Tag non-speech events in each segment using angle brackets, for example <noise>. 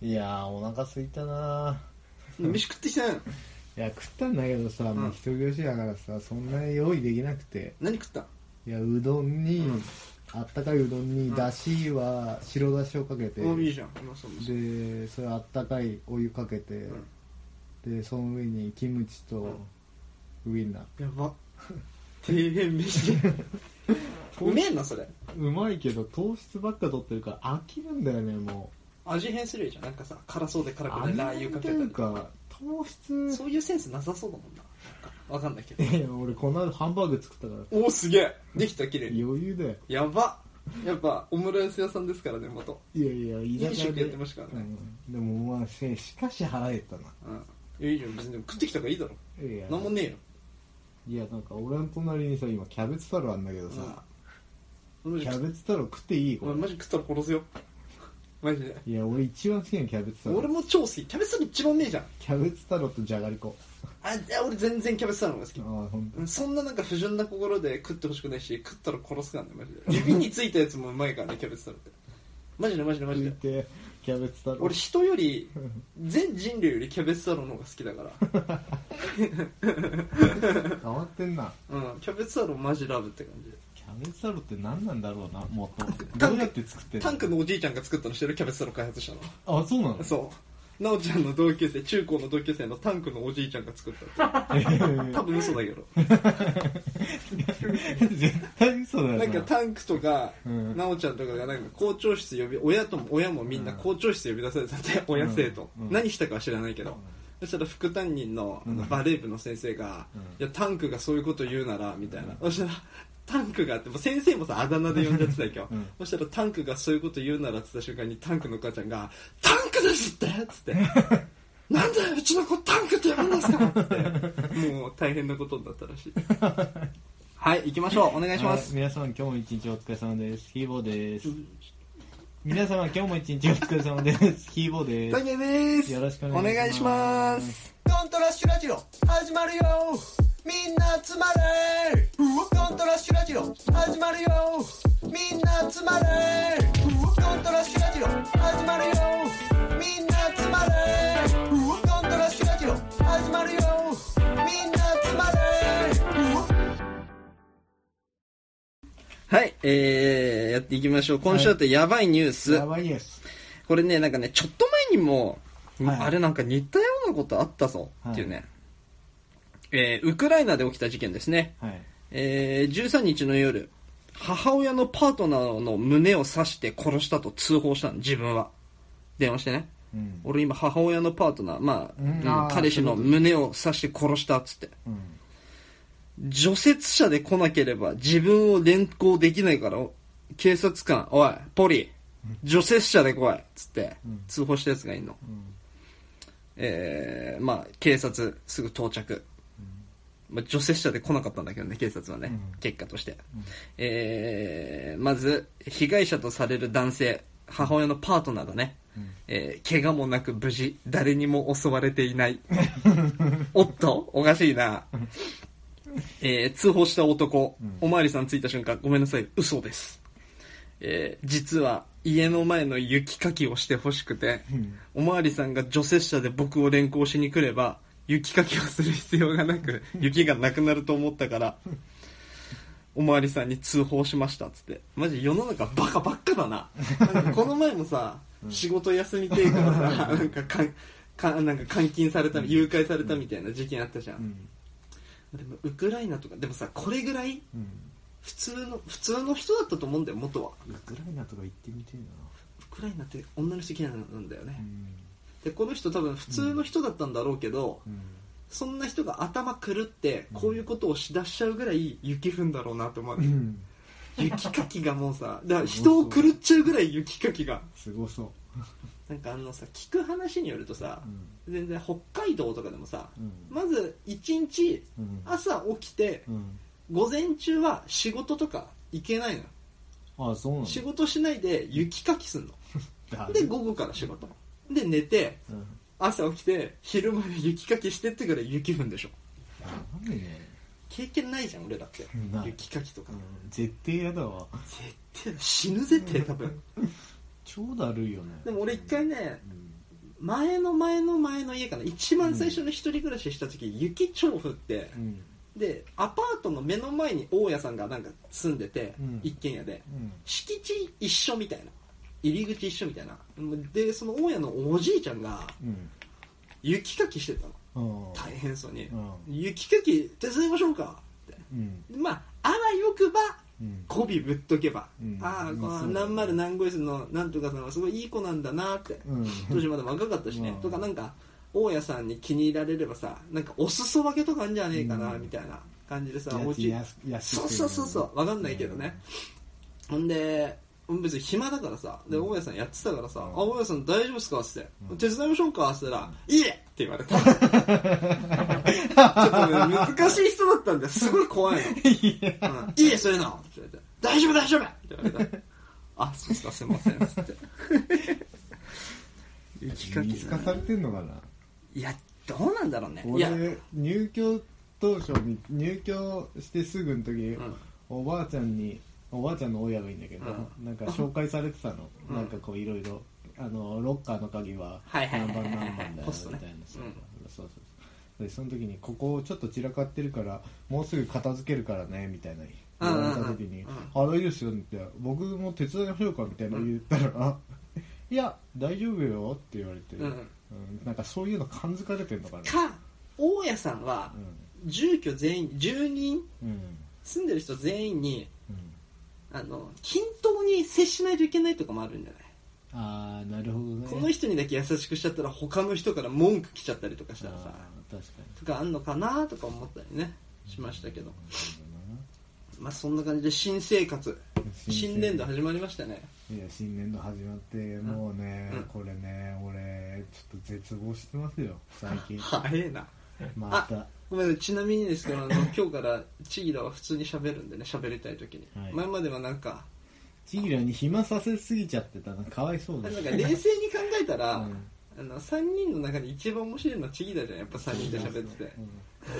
いやーお腹空いたな。飯食ってきたよいや食ったんだけどさ、もう一人暮らしだからさそんなに用意できなくて。何食った？いやうどんに、うん。あったかいうどんにうん。だしは白だしをかけて、おいいじゃん。うまそううまそう。でそれあったかいお湯かけて、でその上にキムチとウインナー、やば。<laughs> 底辺飯 <laughs> うめえなそれ。うまいけど糖質ばっか取ってるから飽きるんだよねも味変するじゃん。なんかさ辛そうで辛うくてラー油かけたり。か糖質そういうセンスなさそうだもんなわかんないけど。いや俺この間ハンバーグ作ったから。おおすげえ。できた綺麗に。余裕だよ。やば。やっぱオムライス屋さんですからね元。いやいや居酒屋飲食でやってましたからね。うん、でもまあししかし腹減ったな。うん。いやいいじゃん。別にでも食ってきたからいいだろ。いやなんもねえよ。いやなんか俺の隣にさ今キャベツ太郎あんだけどさ、マジキャベツ太郎食っていい？これ。マジ食ったら殺すよマジで。いや俺一番好きなのキャベツ太郎俺も超好き。キャベツ太郎一番うめえじゃん。キャベツ太郎とじゃがりこ。あいや俺全然キャベツ太郎が好き。ああ本うんそんななんか不純な心で食ってほしくないし食ったら殺すからねマジで。<laughs> 指についたやつもうまいからねキャベツ太郎ってマジでマジでマジで。てキャベツ太郎俺人より <laughs> 全人類よりキャベツ太郎の方が好きだから。<laughs> 変わってんな。うんキャベツ太郎マジラブって感じベツ太郎って何なんだろうなもっとどうやって作ってんの？タンクのおじいちゃんが作ったのしてるキャベツ太郎開発したの。あそうなの？そう。なおちゃんの同級生中高の同級生のタンクのおじいちゃんが作ったって多分嘘だけど。絶対嘘だよな。なんかタンクとか、うん。なおちゃんとかがなんか校長室呼び親とも親もみんな校長室呼び出されたって、親生徒、うん。何したかは知らないけど、そしたら副担任のあのバレー部の先生が、うん。いやタンクがそういうこと言うならみたいな、そしたらタンクがってもう先生もさあだ名で呼んじゃってた今日、うん。そしたらタンクがそういうこと言うならって言った瞬間にタンクの母ちゃんが「タンクです!って!」っつって「<laughs> なんでうちの子タンクって呼ぶんですか?」っつって。もう大変なことになったらしい。<laughs> はい行きましょう。お願いします、はい皆様今日も一日お疲れ様です。ヒーボーです皆様今日も一日お疲れ様です。ヒーボーでダゲです。よろしくお願いします。お願いします。コントラッシュラジオ始まるよ。みんな集まれ。コントラッシュラジオ始まるよ。みんな集まれ。コントラッシュラジオ始まるよ。みんな集まれはい、えー、やっていきましょう。今週だとやばいニュース。やばいですこれね、なんかね、ちょっと前にも、はいあれなんか似たようなことあったぞ、はいっていうね。えー、ウクライナで起きた事件ですね。はいえー、13日の夜、母親のパートナーの胸を刺して殺したと通報したの、自分は。電話してね。うん俺今母親のパートナー、まあ、うん彼氏の胸を刺して殺したっつって。うん除雪車で来なければ自分を連行できないから、警察官、おい、ポリ、除雪車で来いっつってうん通報したやつがいんの。うんえー、まあ、警察すぐ到着。まあ、除雪車で来なかったんだけどね、警察はね、うん結果として。えー、まず、被害者とされる男性、母親のパートナーがね、うんえー、怪我もなく無事、誰にも襲われていない。<laughs> おっと、おかしいな。えー、通報した男、うんおまわりさん着いた瞬間、ごめんなさい、嘘です。えー、実は家の前の雪かきをしてほしくて、うんおまわりさんが除雪車で僕を連行しに来れば、雪かきをする必要がなく、雪がなくなると思ったから、おまわりさんに通報しましたっつって。マジ世の中バカばっかだな。なんかこの前もさ、仕事休みてえからさ、なんかかんかなんか監禁された、誘拐されたみたいな事件あったじゃん。うんでもウクライナとか、でもさ、これぐらいうん。普通の、普通の人だったと思うんだよ、元は。ウクライナとか行ってみてえウクライナって女の人嫌いなんだよね。なで、この人多分普通の人だったんだろうけど、うん。そんな人が頭狂ってこういうことをしだしちゃうぐらい雪降んだろうなと思う、うん。雪かきがもうさだから人を狂っちゃうぐらい雪かきが。すごそうなんかあのさ聞く話によるとさうん。全然北海道とかでもさうん。まず一日うん。朝起きてうん。午前中は仕事とか行けないのあそうなの？仕事しないで雪かきすんの。<laughs> だで？午後から仕事。で寝てうん。朝起きて昼まで雪かきしてってから雪降んでしょ。経験ないじゃん俺だって。雪かきとか。うん。絶対嫌だわ。絶対死ぬぜって多分 <laughs> 超だるいよね。でも俺一回ね前の前の前の家かな。一番最初の一人暮らしした時、雪超降ってうん。でアパートの目の前に大家さんがなんか住んでて、うん。一軒家で。うん。敷地一緒みたいな。入り口一緒みたいな。でその大家のおじいちゃんがうん。雪かきしてたの。うん。大変そうに、うん。雪かき手伝いましょうかって。うん。まああわよくばうん。媚びぶっとけば、うん。ああこの何丸何号室のなんとかさんはすごいいい子なんだなって、うん。当時まだ若かったしね、うんとかなんか大家さんに気に入られればさなんかお裾分けとかあるんじゃねえかな、うん。みたいな感じでさやお家そうそうそうそう。分かんないけどね、ほんで別に暇だからさ。で大家さんやってたからさ「んあ大家さん大丈夫ですか?」って、うん手伝いましょうか?」っつったら「いいえ!」って言われた。ちょっとね難しい人だったんです。<laughs> ごい怖いの。うんいいえ、そういうのって言われて大丈夫、大丈夫！って言われて。あ、そうっすか、すいません、つって。雪かき見透かされてんのかな？いや、どうなんだろうね。俺入居当初に入居してすぐの時、うん。おばあちゃんにおばあちゃんの親がいいんだけど、うん。なんか紹介されてたの、うん。なんかこういろいろあのロッカーの鍵ははいはいはいはい。何番何番だよみポストね。たいなそううんそうそう。でその時にここちょっと散らかってるからもうすぐ片付けるからねみたいな。言われた時にうん。うんうん「あ大丈夫ですよ」って「僕も手伝いましょうか」みたいな言ったら「いや大丈夫よ」って言われて、うんうん。なんかそういうの感づかれてんのかな。か、大家さんは、住居全員、住人、うん。うん住んでる人全員に、うんあの、均等に接しないといけないとかもあるんじゃない？ああなるほどね。この人にだけ優しくしちゃったら他の人から文句来ちゃったりとかしたらさ。確かに。とかあんのかなとか思ったりねしましたけど。まあそんな感じで新生活。新年度始まりましたね。いや新年度始まってもうね、うん。これね俺ちょっと絶望してますよ最近。<laughs> 早えなまた。ごめんなさい。ちなみにですけどあの <laughs> 今日からチギラは普通に喋るんでね喋りたい時に、はい。前まではなんかチギラに暇させすぎちゃってたな。かわいそうだなんか冷静に考えたら、<laughs> うん。あの3人の中で一番面白いのはチギラじゃんやっぱ3人で喋ってて、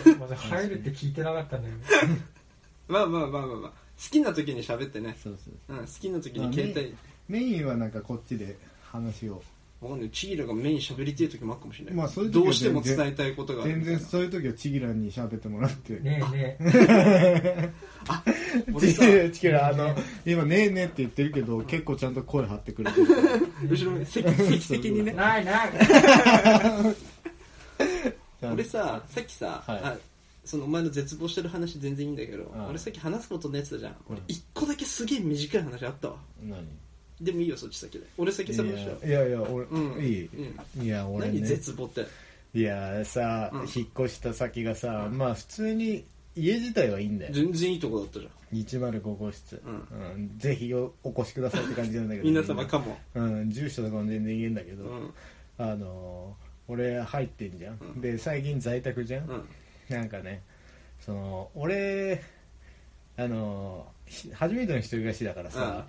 うん。まだ入るって聞いてなかったんだよね。<laughs> まあまあまあまあまあ。好きな時に喋ってね、そうそうう。ん、好きな時に携帯。メインはなんかこっちで話をわかんない。チギラがメイン喋りてえ時もあるかもしれない、まあそういうどうしても伝えたいことがある全みたいな。然そういう時はチギラに喋ってもらって。ねえねえ。俺さ。チギラあの今ねえねえって言ってるけど結構ちゃんと声張ってくれてる後ろに席席的にね。ないない。<laughs> 俺ささっきさ、はい。あそのお前の絶望してる話全然いいんだけど、うん俺さっき話すことねってたじゃん、俺うん。一個だけすげえ短い話あったわ。何？でもいいよそっち先で。俺先喋りましょう。いやいや俺、うん。いい、うん。いや俺何ね絶望って？いやさ、うん。引っ越した先がさ、まあ普通に家自体はいいんだよ。全然いいとこだったじ105号室、ううん。ぜひおお越しくださいって感じなんだけど。ゃん皆様かも。うん、住所とかも全然言えんだけど、うん。あのー俺入ってんじゃん、うん。で最近在宅じゃん、うん。なんかねその俺あのーひ初めての一人暮らしだからさ、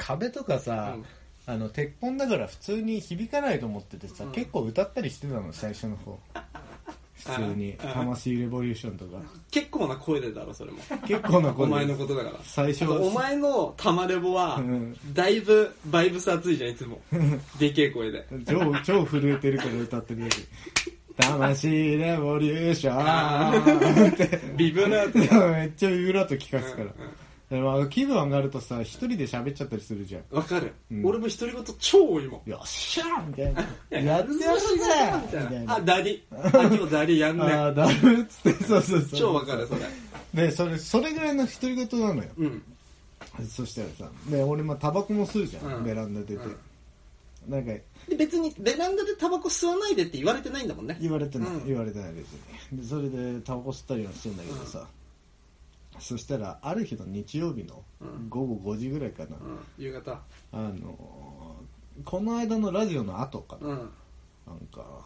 壁とかさ、あの鉄本だから普通に響かないと思っててさ、うん。結構歌ったりしてたの最初の方。普通に。魂レボリューションとか。結構な声でだろそれも。結構なお声で前のことだから。最初お前のタマレボはうん。だいぶバイブス熱いじゃんいつも。<laughs> でけえ声で。超超震えてるから歌ってる時魂レボリューションって。ビブラートがめっちゃビブラート聞かすから、気分上がるとさ一人で喋っちゃったりするじゃん。わかる、うん。俺も独り言超多いもん。よっしゃーみたいな。ややってほしいだよみたいな。あダリあ今日ダリやんね。ああだるっつって。<laughs> そうそうそう。超わかるそれ。でそれそれぐらいの独り言なのよ。うん。そしたらさで俺まあタバコも吸うじゃん、うん。ベランダ出て、うん。なんかで別にベランダでタバコ吸わないでって言われてないんだもんね。言われてない、うん。言われてない別に。でそれでタバコ吸ったりはしてんだけどさ、そしたらある日の日曜日のうん。午後5時ぐらいかな、うん。夕方。あのーこの間のラジオの後かな、うん。なんか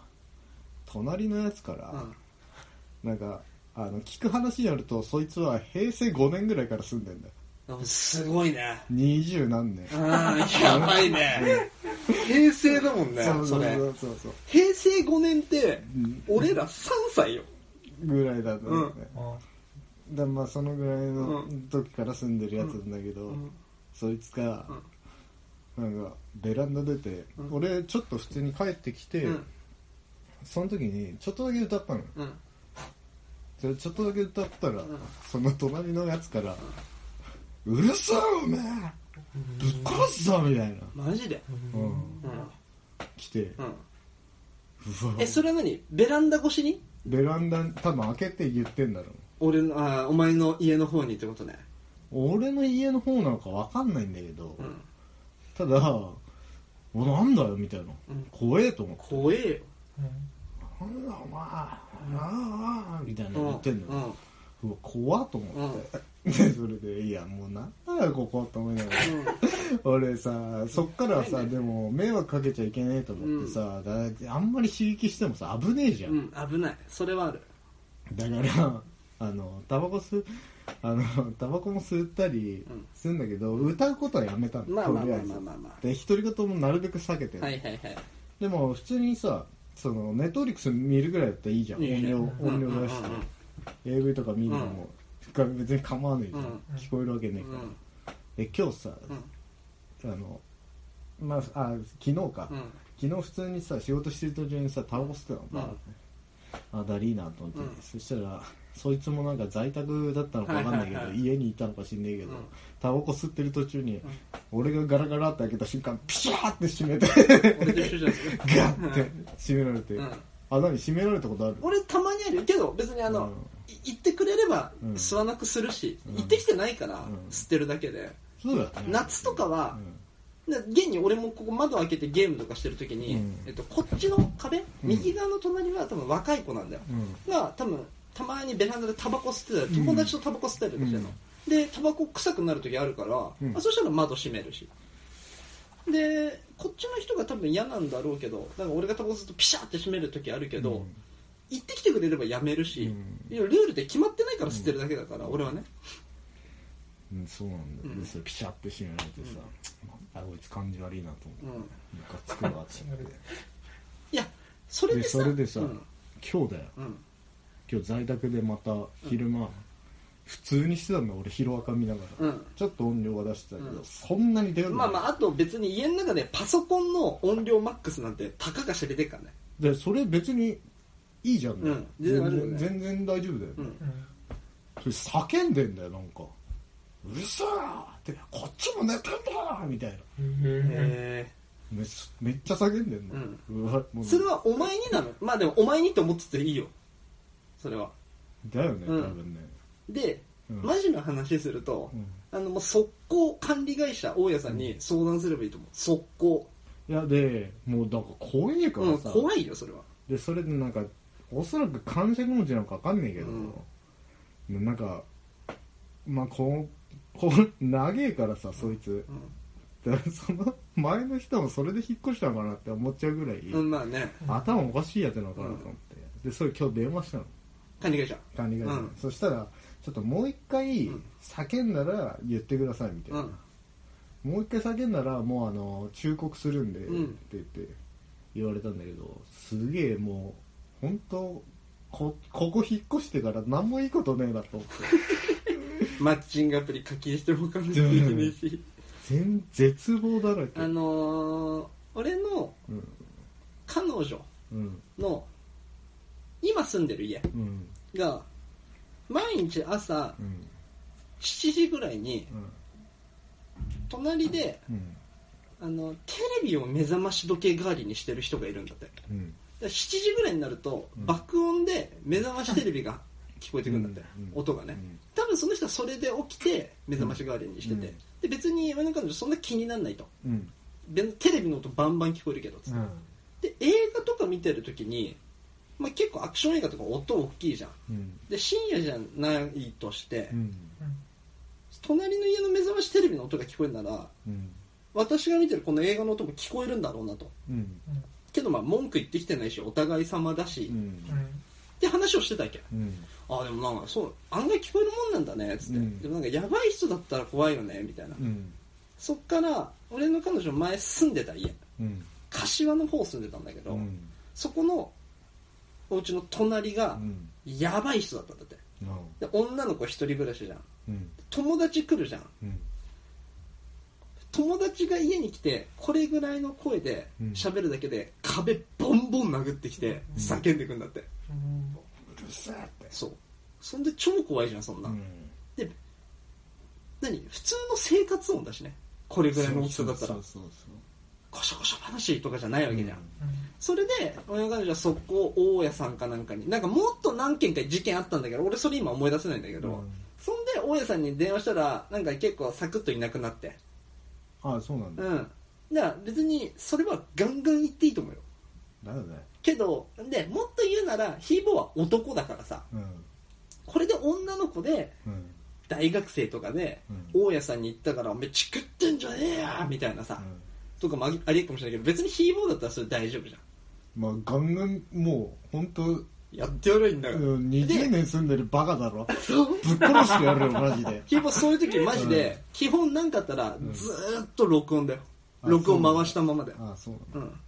隣のやつから、うん。なんかあの聞く話によるとそいつは平成5年ぐらいから住んでんだよ。あすごいね。二十何年。ああやばいね。<laughs> 平成だもんねそうそうそれ。そうそうそう。平成5年ってうん。俺ら3歳よ。ぐらいだと思うね、あだまあそのぐらいのうん。時から住んでるやつなんだけど、うん。そいつが、うん。なんかベランダ出て、うん。俺ちょっと普通に帰ってきて、うん。その時にちょっとだけ歌ったのよ。うん。でちょっとだけ歌ったら、ん。その隣のやつから「うるさいおめえ！ぶっ殺すぞ」みたいな、マジで？うん、うん。来て、うん。うわ。えそれは何？ベランダ越しに？ベランダ多分開けて言ってんだろう俺のあーお前の家の方にってことね。俺の家の方なのか分かんないんだけど、うん。ただ「おなんだよ」みたいな、うん。怖えと思って。怖えよ「なんだお前。ああ」みたいなうん。言ってんの。よ、うわ怖っと思って、でそれで「いやもうなんだよここ」と思いながら。俺さそっからはさでも迷惑かけちゃいけねえと思ってさ、だあんまり刺激してもさ危ねえじゃん、うん危ない。それはある。だからあのタバコ吸う <laughs> あのタバコも吸ったりうん。するんだけど、歌うことはやめたの、まあまあまあとりあえずまあ。まあまで独り言もなるべく避けてはいはいはい。でも普通にさそのネットフリックス見るぐらいだったらいいじゃん。音量音量出して、AV とか見るのも、別に構わないじゃん、うん。聞こえるわけねえから、うん。で今日さ、あのまああ昨日か、うん。昨日普通にさ仕事してる途中にさタバコ吸ってたの、うん。あだりいなと思って、うん。そしたらそいつもなんか在宅だったのかわかんないけど、家にいたのか知んねえけど、うん。タバコ吸ってる途中に、俺がガラガラって開けた瞬間ピシャーって閉めて俺と一緒じゃんそれ。<laughs> ガッて閉められて、うん。あ何閉められたことある？俺たまにあるけど別にあの、言ってくれればうん。吸わなくするし、うん。言ってきてないからん。吸ってるだけで、そうだよね。夏とかは現に俺もここ窓開けてゲームとかしてる時に、うん。えっと、こっちの壁、右側の隣は多分若い子なんだよ、うん。が多分たまにベランダでタバコ吸ってたり友達とタバコ吸ったりとかしてるの、でタバコ臭くなる時あるから、うん。あそしたら窓閉めるし。でこっちの人が多分嫌なんだろうけどなんか俺がタバコ吸うとピシャって閉める時あるけど、うん。言ってきてくれればやめるし、ルールで決まってないから吸ってるだけだから、俺はね。うん、そうなんだよ、うん。でそれピシャって閉められてさ、なん。だこいつ感じ悪いなと思って、うん。ムカつくわって。<laughs> いやそれでさでそれでさ、うん。今日だよ。うん今日在宅でまた昼間、普通にしてたんだ俺ヒロアカ見ながら、うん。ちょっと音量は出してたけど、うん。そんなに出るまあまああと別に家の中でパソコンの音量マックスなんてたかが知れてっからね。でそれ別にいいじゃん。ね、うん。全然全然大丈夫だよね、うん。それ叫んでんだよなんか「うるさー!」って「こっちも寝てんだ!」みたいな。へめっめっちゃ叫んでんの、うわもう。それはお前になの？まあでもお前にって思ってていいよそれは。だよね多うん。分ね、で、うん。マジの話すると、うん。あのもう速攻管理会社大家さんに相談すればいいと思う。速攻。いやでもうだから怖いかうんらさ、怖いよそれは。でそれでなんかおそらく感触持ちなのか分かんないけど、うん。なんかまあこうこう長えからさそいつ。うでその前の人もそれで引っ越したのかなって思っちゃうぐらい、ん、うん、まあね。頭おかしいやつなのかなと思って、でそれ今日電話したの管理会社。管理会社。に、うん。そしたらちょっともう一回うん。叫んだら言ってくださいみたいな、うん。もう一回叫んだらもうあの忠告するんで、うん。って言って言われたんだけどすげえもう本当こここ引っ越してから何もいいことねえなと思って。<laughs> マッチングアプリ課金しても他の人できないし全絶望だらけ。あのー、俺のうん。彼女うん。の今住んでる家。うんが毎日朝うん7時ぐらいに隣でうんあのテレビを目覚まし時計代わりにしてる人がいるんだって。うん。で7時ぐらいになるとうん。爆音で目覚ましテレビが <laughs> 聞こえてくるんだって、うん。音がね、多分その人はそれで起きて目覚まし代わりにしてて、うん。で別に俺の彼女そんな気にならないと。うん。でテレビの音バンバン聞こえるけどつって、で映画とか見てる時に、まあ、結構アクション映画とか音大きいじゃん。うん。で深夜じゃないとして、うん。隣の家の目覚ましテレビの音が聞こえるならうん。私が見てるこの映画の音も聞こえるんだろうなと。うん。けどまあ文句言ってきてないしお互い様だし、うん。って話をしてたわけ。うん。ああでもなんかそう案外聞こえるもんなんだねつって、うん。でもなんかやばい人だったら怖いよねみたいな、うん。そっから俺の彼女前住んでた家。うん。柏の方住んでたんだけど、うん。そこのお家の隣がうん。やばい人だったんだって。で女の子一人暮らしじゃん。うん。友達来るじゃん。うん。友達が家に来てこれぐらいの声でうん。喋るだけで壁ボンボン殴ってきて叫んでくんだって、うるせえって。そう。そんで超怖いじゃんそんな、うん。で何？普通の生活音だしね。これぐらいの大きさだったらそうそうコショコショ話とかじゃないわけじゃん、それで親彼女は速攻大家さんかなんかになんかもっと何件か事件あったんだけど俺それ今思い出せないんだけど、うん。そんで大家さんに電話したらなんか結構サクッといなくなって。ああそうなんだ。うん。だから別にそれはガンガン言っていいと思うよ。だよね。けどでもっと言うならヒーボーは男だからさうん。これで女の子でうん。大学生とかでうん。大家さんに言ったからおめえチクってんじゃねえやみたいなさ、うんとかもありありかもしれないけど別にヒーボーだったらそれ大丈夫じゃん。まあガンガンもう本当やってやるんだから、うん20年住んでるバカだろ。<laughs> ぶっ殺してやるよマジで。<laughs> ヒーボーそういう時マジで、基本なんかあったらずーっと録音だよ、録音回したままだよああそうなんだ。うん。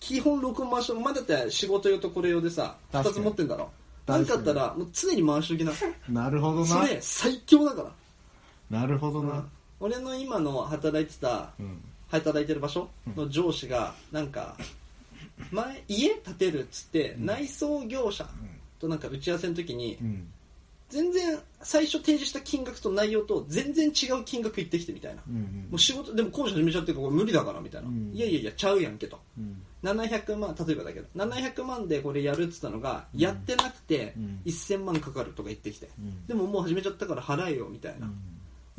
基本録音回したままだって仕事用とこれ用でさ2確かに。つ持ってんだろ。なん確かあったらもう常に回しときな。なるほどな。それ最強だから。なるほどな。俺の今の働いてたうん働いてる場所の上司がなんか前家建てるっつって内装業者となんか打ち合わせの時にうん。全然最初提示した金額と内容と全然違う金額言ってきてみたいな。うんうん。もう仕事でも工事始めちゃってるから無理だからみたいな、うん。いやいやいやちゃうやんけと。うん。700万例えばだけど700万でこれやるっつったのが、やってなくてうん。1000万かかるとか言ってきて、うん。でももう始めちゃったから払えよみたいな、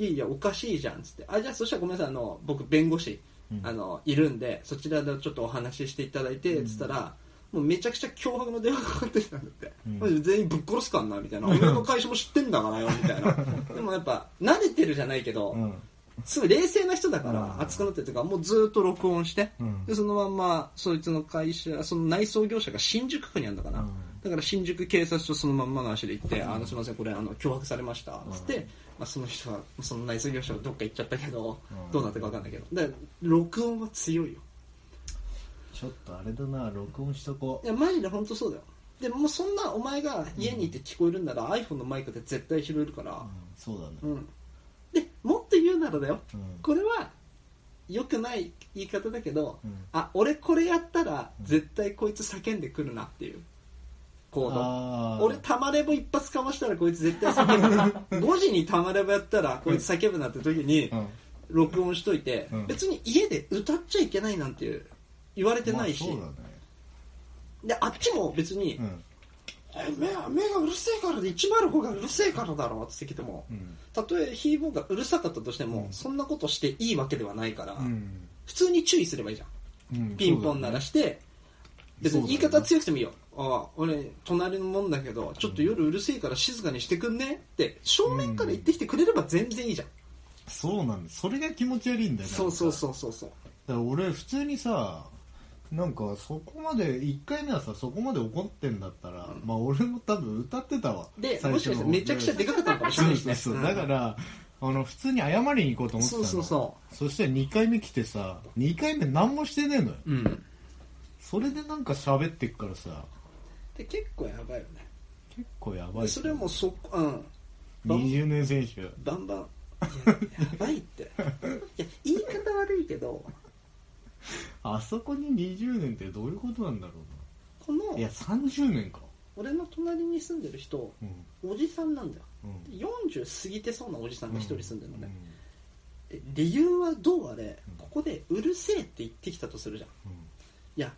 いやいやおかしいじゃんっつって。あじゃあそしたらごめんなさいあの僕弁護士、うん。あのいるんでそちらでちょっとお話ししていただいてっつったら、もうめちゃくちゃ脅迫の電話がかかってきたんだって、うん。全員ぶっ殺すかんなみたいな。俺の会社も知ってんだからよみたいな。<laughs> でもやっぱ慣れてるじゃないけど、うん。すごい冷静な人だからうん。熱くなってるというかもうずっと録音して、うん。でそのまんまそいつの会社その内装業者が新宿区にあるのかな、うん。だから新宿警察署そのまんまの足で行って「あのすみませんこれあの脅迫されました」つって、まあ、その人はその内装業者はどっか行っちゃったけど、うん。どうなったか分かんないけど。だから録音は強いよ。ちょっとあれだな録音しとこいやマジで本当そうだよ。でもうそんなお前が家にいて聞こえるんなら、iPhone のマイクで絶対拾えるから。う、うんそうだね。うん、でもっと言うならだよ。うん。これは良くない言い方だけど、うん。あ俺これやったら絶対こいつ叫んでくるなっていう行動。俺たまれぼ一発かましたらこいつ絶対叫ぶな。<laughs> 5時にたまれぼやったらこいつ叫ぶなって時にうん。録音しといて、うん。別に家で歌っちゃいけないなんて言われてないし、まあね。であっちも別に、うん。え目が目がうるせえからで105がうるせえからだろって言ってきてもうん。たとえヒーボーがうるさかったとしても、うん。そんなことしていいわけではないから、うん。普通に注意すればいいじゃん。ピンポン鳴らして、別に言い方強くてもいいよ。ああ、俺、隣のもんだけど、ちょっと夜うるせえから静かにしてくんねって、正面から言ってきてくれれば全然いいじゃん。そうなんだそれが気持ち悪いんだよねそうそうそうそうそう。だから俺普通にさなんかそこまで1回目はさそこまで怒ってんだったら、まあ俺も多分歌ってたわで、もしかしたらめちゃくちゃでかかったのかもしれないしね。そうそうそう、だからあの普通に謝りに行こうと思ってたのそうそうそそして2回目来てさ2回目何もしてねえのよう。うん。それでなんか喋ってっからさで、結構やばいよね。結構やばいでそれもそ、うん。バン20年選手バンバン。<laughs> いや、やばいって。いや、言い方悪いけど、あそこに20年ってどういうことなんだろこのうないや30年か俺の隣に住んでる人、うんおじさんなんだよ。うん40過ぎてそうなおじさんが一人住んでるのね。うで理由はどうあれ、ここでうるせえって言ってきたとするじゃん。んいや、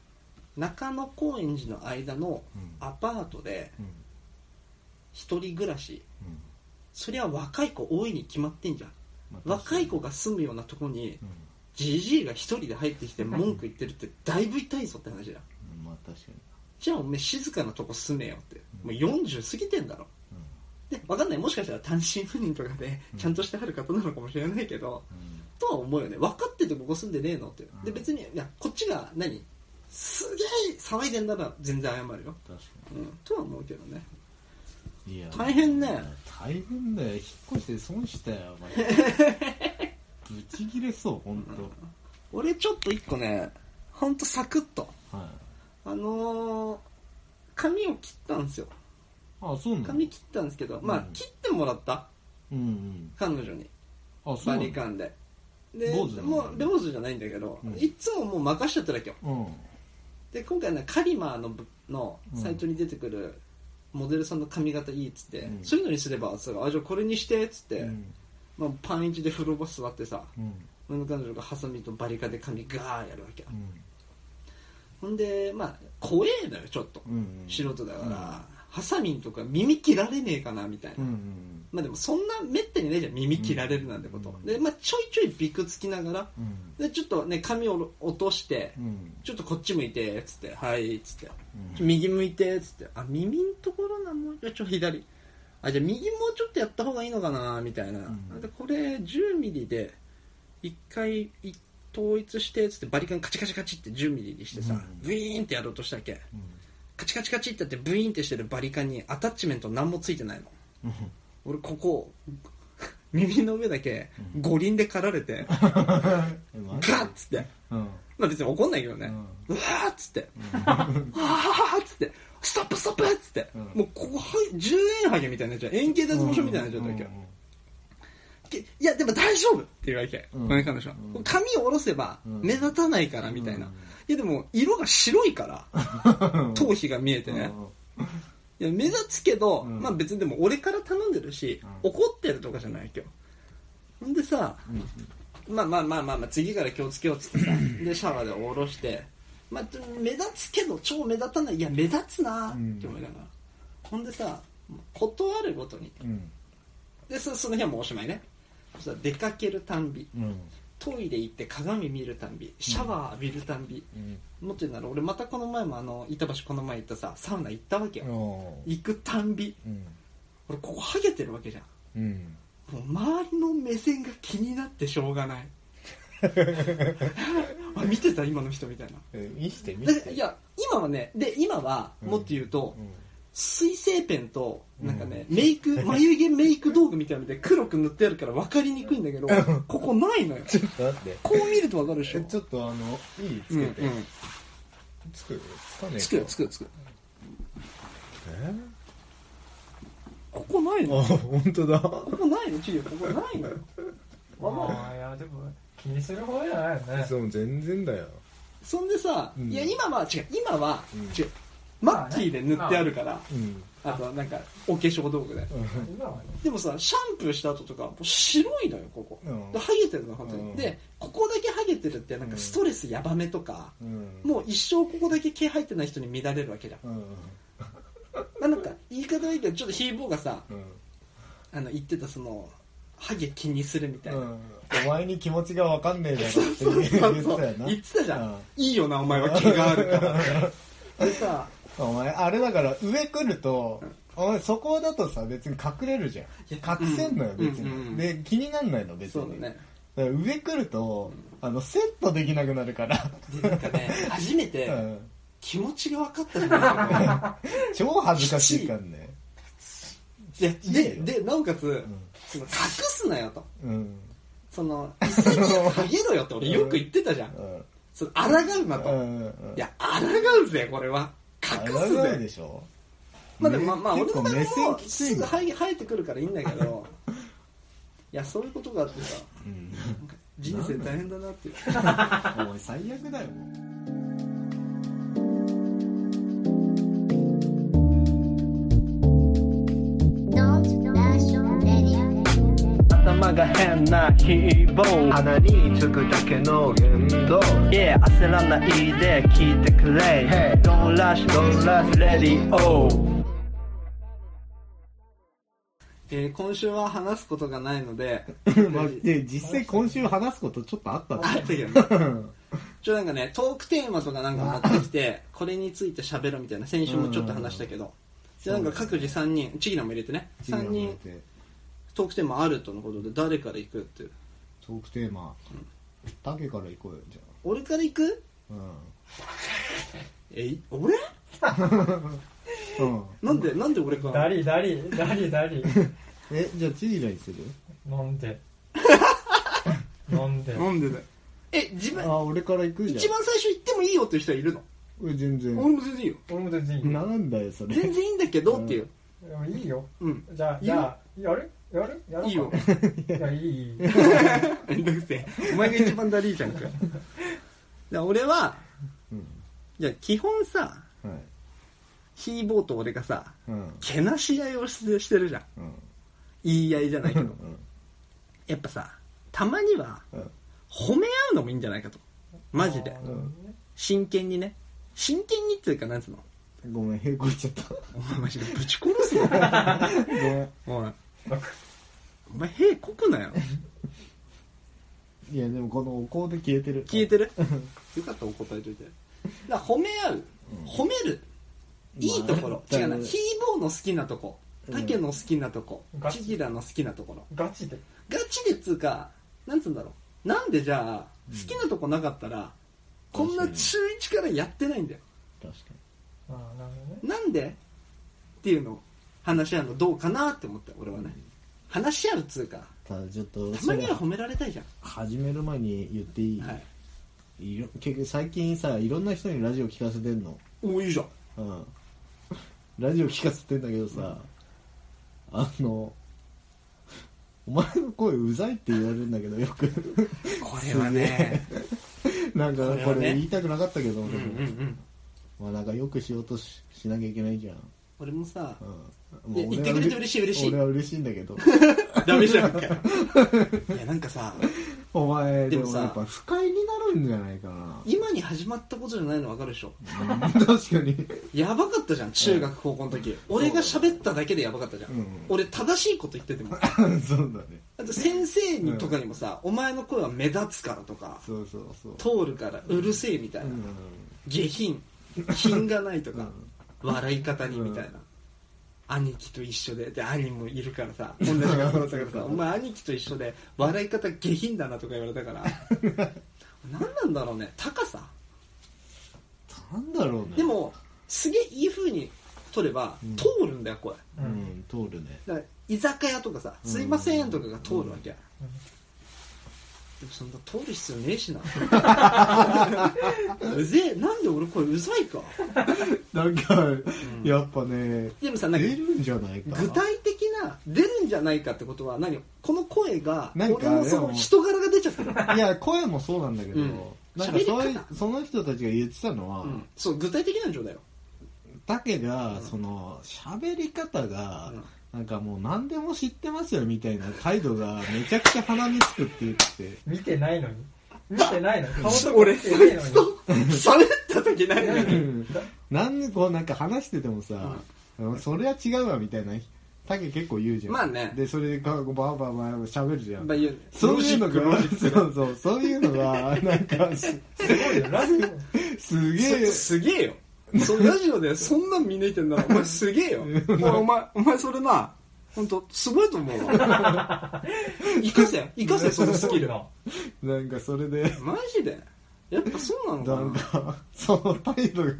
中野高円寺の間のうん。アパートでうん。一人暮らし、うん。そりゃ若い子多いに決まってんじゃん。まあ若い子が住むようなとこに、うん。じじいが一人で入ってきて文句言ってるってだいぶ痛いぞって話だよ。まあ確かに。じゃあおめえ静かなとこ住めよって。もう40過ぎてんだろ。うで、わかんない。もしかしたら単身赴任とかでちゃんとしてはる方なのかもしれないけど、んうん。とは思うよね。分かっててここ住んでねえのって、でうん。別にいやこっちが何？すげえ騒いでんなら全然謝るよ、確かうん、とは思うけどね。にいや。大変ね。大変だよ。引っ越して損したよマジでブチギレそう本俺ちょっと一個ねほんとサクッと。当。はい。あのー、髪を切ったんですよ。あそうなの？髪切ったんですけど、まあうん。切ってもらった。うんうん。彼女に。あそうバリカンで。でもうで坊主じゃないんだけど、うん。いつももう任しちゃってるわけよ。うんで今回ねカリマーのぶのサイトに出てくるモデルさんの髪型いいっつって、うん。そういうのにすればさあじゃあこれにしてっつって、うん。まあ、パンイチで風呂場座ってさうん。彼女がハサミとバリカンで髪ガーやるわけ。ようん。ほんでまあ怖えのよちょっと、うん素人だから、ハサミンとか耳切られねえかなみたいな、うんまあでもそんなめったにねえじゃん耳切られるなんてこと、うん。でまあちょいちょいビクつきながらうん。でちょっとね髪を落として、うん。ちょっとこっち向いてっつってはいっつって。うん。右向いてっつって。あ耳んところなもうちょっと左。あじゃあ右もうちょっとやった方がいいのかなみたいな、ん。でこれ10ミリで一回い統一してっつってバリカンカチカチカチって10ミリにしてさ、うん。ブイーンってやろうとしたっけ。うん。カチカチカチってやってブイーンってしてるバリカンにアタッチメント何もついてないの俺ここ耳の上だけ五輪で刈られてガッつって。うん。まあ別に怒んないけどね、うわーっつって、あーっつって、ストップストップっつって、うん。もうここは10円ハゲみたいになっちゃう。円形脱毛症みたいになっちゃったわけいや、でも大丈夫っていうわけ。うん。この彼女。はうん。髪を下ろせばうん。目立たないからみたいな。うん。いやでも色が白いから、頭皮が見えてね。いや目立つけど、うん。まあ別にでも俺から頼んでるし、うん。怒ってるとかじゃない今日。ほんでさ、まあまあまあまあまあ次から気をつけようっつってさでシャワーで下ろして、まあ、目立つけど超目立たない。いや目立つなって思いながら、ほんでさ断るごとに。うん。でそその日はもうおしまいね。そしたら出かけるたんび。うんトイレ行って鏡見るたんびシャワー浴びるたんび、うん。もっと言うなら俺またこの前もあの板橋この前行ったさサウナ行ったわけよ、お行くたんび。うん。俺ここハゲてるわけじゃん。うん。もう周りの目線が気になってしょうがない。<laughs> あ見てた今の人みたいな。え見して見して。でいや今はねで今はうん。もっと言うと、うん水性ペンとなんかね、メイク <laughs> 眉毛メイク道具みたいなので黒く塗ってあるから分かりにくいんだけどここないのよ。ちょっと待って。こう見ると分かるでしょ？えちょっとあのいいつけて。うんうん。つく？つかねえつくよつくよつくよ。え？ここないの？あ本当だ。ここないの？チリここないの？よああ。いやでも気にする方じゃないよね。そう全然だよ。そんでさ、うん。いや今は違う今は、うん。違うマッキーで塗ってあるから、うん。あとなんかお化粧道具で。でもさシャンプーした後とかもう白いのよここ、うん。でハゲてるの本当に、うん。でここだけハゲてるってなんかストレスヤバめとか、うん。もう一生ここだけ毛入ってない人に乱れるわけじゃん、あ、なんか言い方はいいけどちょっとヒーボーがさうん。あの言ってたそのハゲ気にするみたいな、うん。お前に気持ちが分かんねえだろってそう言ってたよな。言ってたじゃん、うん。いいよなお前は毛があるから <laughs> でさお前あれだから上来るとお前そこだとさ別に隠れるじゃん。隠せんのようん。別に、うんうんで気になんないの別に。そうだね。だ上来るとあのセットできなくなるから、でなんかね初めてうん。気持ちが分かったじゃない <laughs> 超恥ずかしいからね。いやいいよ。ででなおかつ、その隠すなよと。うん。その一石ハゲろよって俺よく言ってたじゃん。うん。その抗うなと、うんうん。いや抗うぜこれは隠すあらがうぜでしょ。まあでもまあまあ俺の場合も線きついすぐの生え生えてくるからいいんだけど。いやそういうことがあってさ。うん。なんか人生大変だなって。<laughs> い最悪だよ。Don't 頭が変なヒーボー鼻につくだけの言動。Yeah 焦らないで聞いてくれ。Don't rush don't rush radio えー今週は話すことがないのでまあで実際今週話すことちょっとあったんだあったけどねちょなんかねトークテーマとかなんか持ってきて <laughs> これについて喋るみたいな先週もちょっと話したけど。でなんか各自3人チギラも入れてね。3人トークテーマあるとのことで誰から行くってトークテーマ。竹から行こうよじ俺から行く？ゃえい俺？あうん。<laughs> うんなんでなんで俺から？ダリダリダリダリ。<laughs> えじゃあチリラにする飲んで。飲んで。なんでだ。よえ自分あ俺から行くじゃん。一番最初行ってもいいよっていう人はいるの？俺全然。俺も全然いいよ。俺も全然いいなんだよそれ。全然いいんだけどっていう。でもいいよ。うん。じゃあいいよじゃあやる？やる？やろうか。いいよ。いやいい。いいめんどくせえ。お前が一番だりーじゃんか。で俺はうん。いや基本さはい。ヒーボーと俺がさうん。けなし合いをしてしてるじゃん。うん。言い合いじゃないけど。うん。やっぱさたまにはうん。褒め合うのもいいんじゃないかと。マジで。あーなるほどね。真剣にね。真剣にっていうかなんつうの？ごめんへこいちゃった。お前マジでぶち殺すよ <laughs> ごめん。おいお前屁こくなよ <laughs> いやでもこのお香で消えてる。消えてる？よかったらお答えといて。だから褒め合う。褒める。いいところ。まあ違うな。ヒーボーの好きなとこ。うん。タケの好きなとこ。ガチ。チギラの好きなところ。ガチで。ガチでっつうかなんつうんだろう。なんでじゃあ好きなとこなかったらこんな中1からやってないんだよ。確かああなるほどね。なんで？っていうのを話し合うのどうかなって思って俺はね話し合うっつうか。にただちょっとたまには褒められたいじゃん。始める前に言っていい、はい。いろ結局最近さいろんな人にラジオ聞かせてんの。おいいじゃん。うん。<laughs> ラジオ聞かせてんだけどさ、あのお前の声うざいって言われるんだけどよく。これはね。<laughs> なんかこれ言いたくなかったけど、うんうんうん。まあなんかよくしようとししなきゃいけないじゃん、俺もさうん、言ってくれて嬉しい嬉しい。俺は嬉しいんだけど。<laughs> ダメじゃんか <laughs> いやなんかさお前ででもさもやっぱ不快になるんじゃないかな。今に始まったことじゃないの分かるでしょ。<laughs> 確かに。やばかったじゃん中学高校の時。俺が喋っただけでやばかったじゃん、うん。俺正しいこと言ってても。そうだね。あと先生にとかにもさ、お前の声は目立つからとかそうそうそう。通るからうるせえみたいな、うん。下品。品がないとか、笑い方にみたいな、兄貴と一緒で。で兄もいるからさ。同じ学校だったからさ。<laughs> お前兄貴と一緒で笑い方下品だなとか言われたから。<laughs> 何なんだろうね。高さ？なんだろうね。でもすげえいい風に取れば、うん。通るんだよ声うん通るね。だから居酒屋とかさ「すいません」とかが通るわけ、うんでもそんな通る必要ねえしな。<laughs> うぜえ。なんで俺これうざいか。なんかやっぱねでもさなんか出るんじゃないか具体的な出るんじゃないかってことは何この声がなんか俺のその人柄が出ちゃってる、いや声もそうなんだけど、うん。なんかそうい喋り方その人たちが言ってたのは、うん、そう具体的なん状だよ。だけが、その喋り方が、うんなんかもう何でも知ってますよみたいな態度がめちゃくちゃ鼻につくって言って。見てないのに。見てないのに。顔とか俺見てないのに。喋った時何う何？んなんでこうなんか話しててもさ、うん。それは違うわみたいなタケ結構言うじゃん。まあね。でそれでバーバーバー喋るじゃん、まあ言う。そういうのがロジックそうそうそういうのがなんかすすごいよ。ラジすげえ。そすげえよそのラジオでそんなん見抜いてんな。ら <laughs> お前すげえよ。お前お前お前それな本当すごいと思うわ。<laughs> 生かせ生かせそのスキル。ななんかそれで。マジで？やっぱそうなのかな？なんかその態度が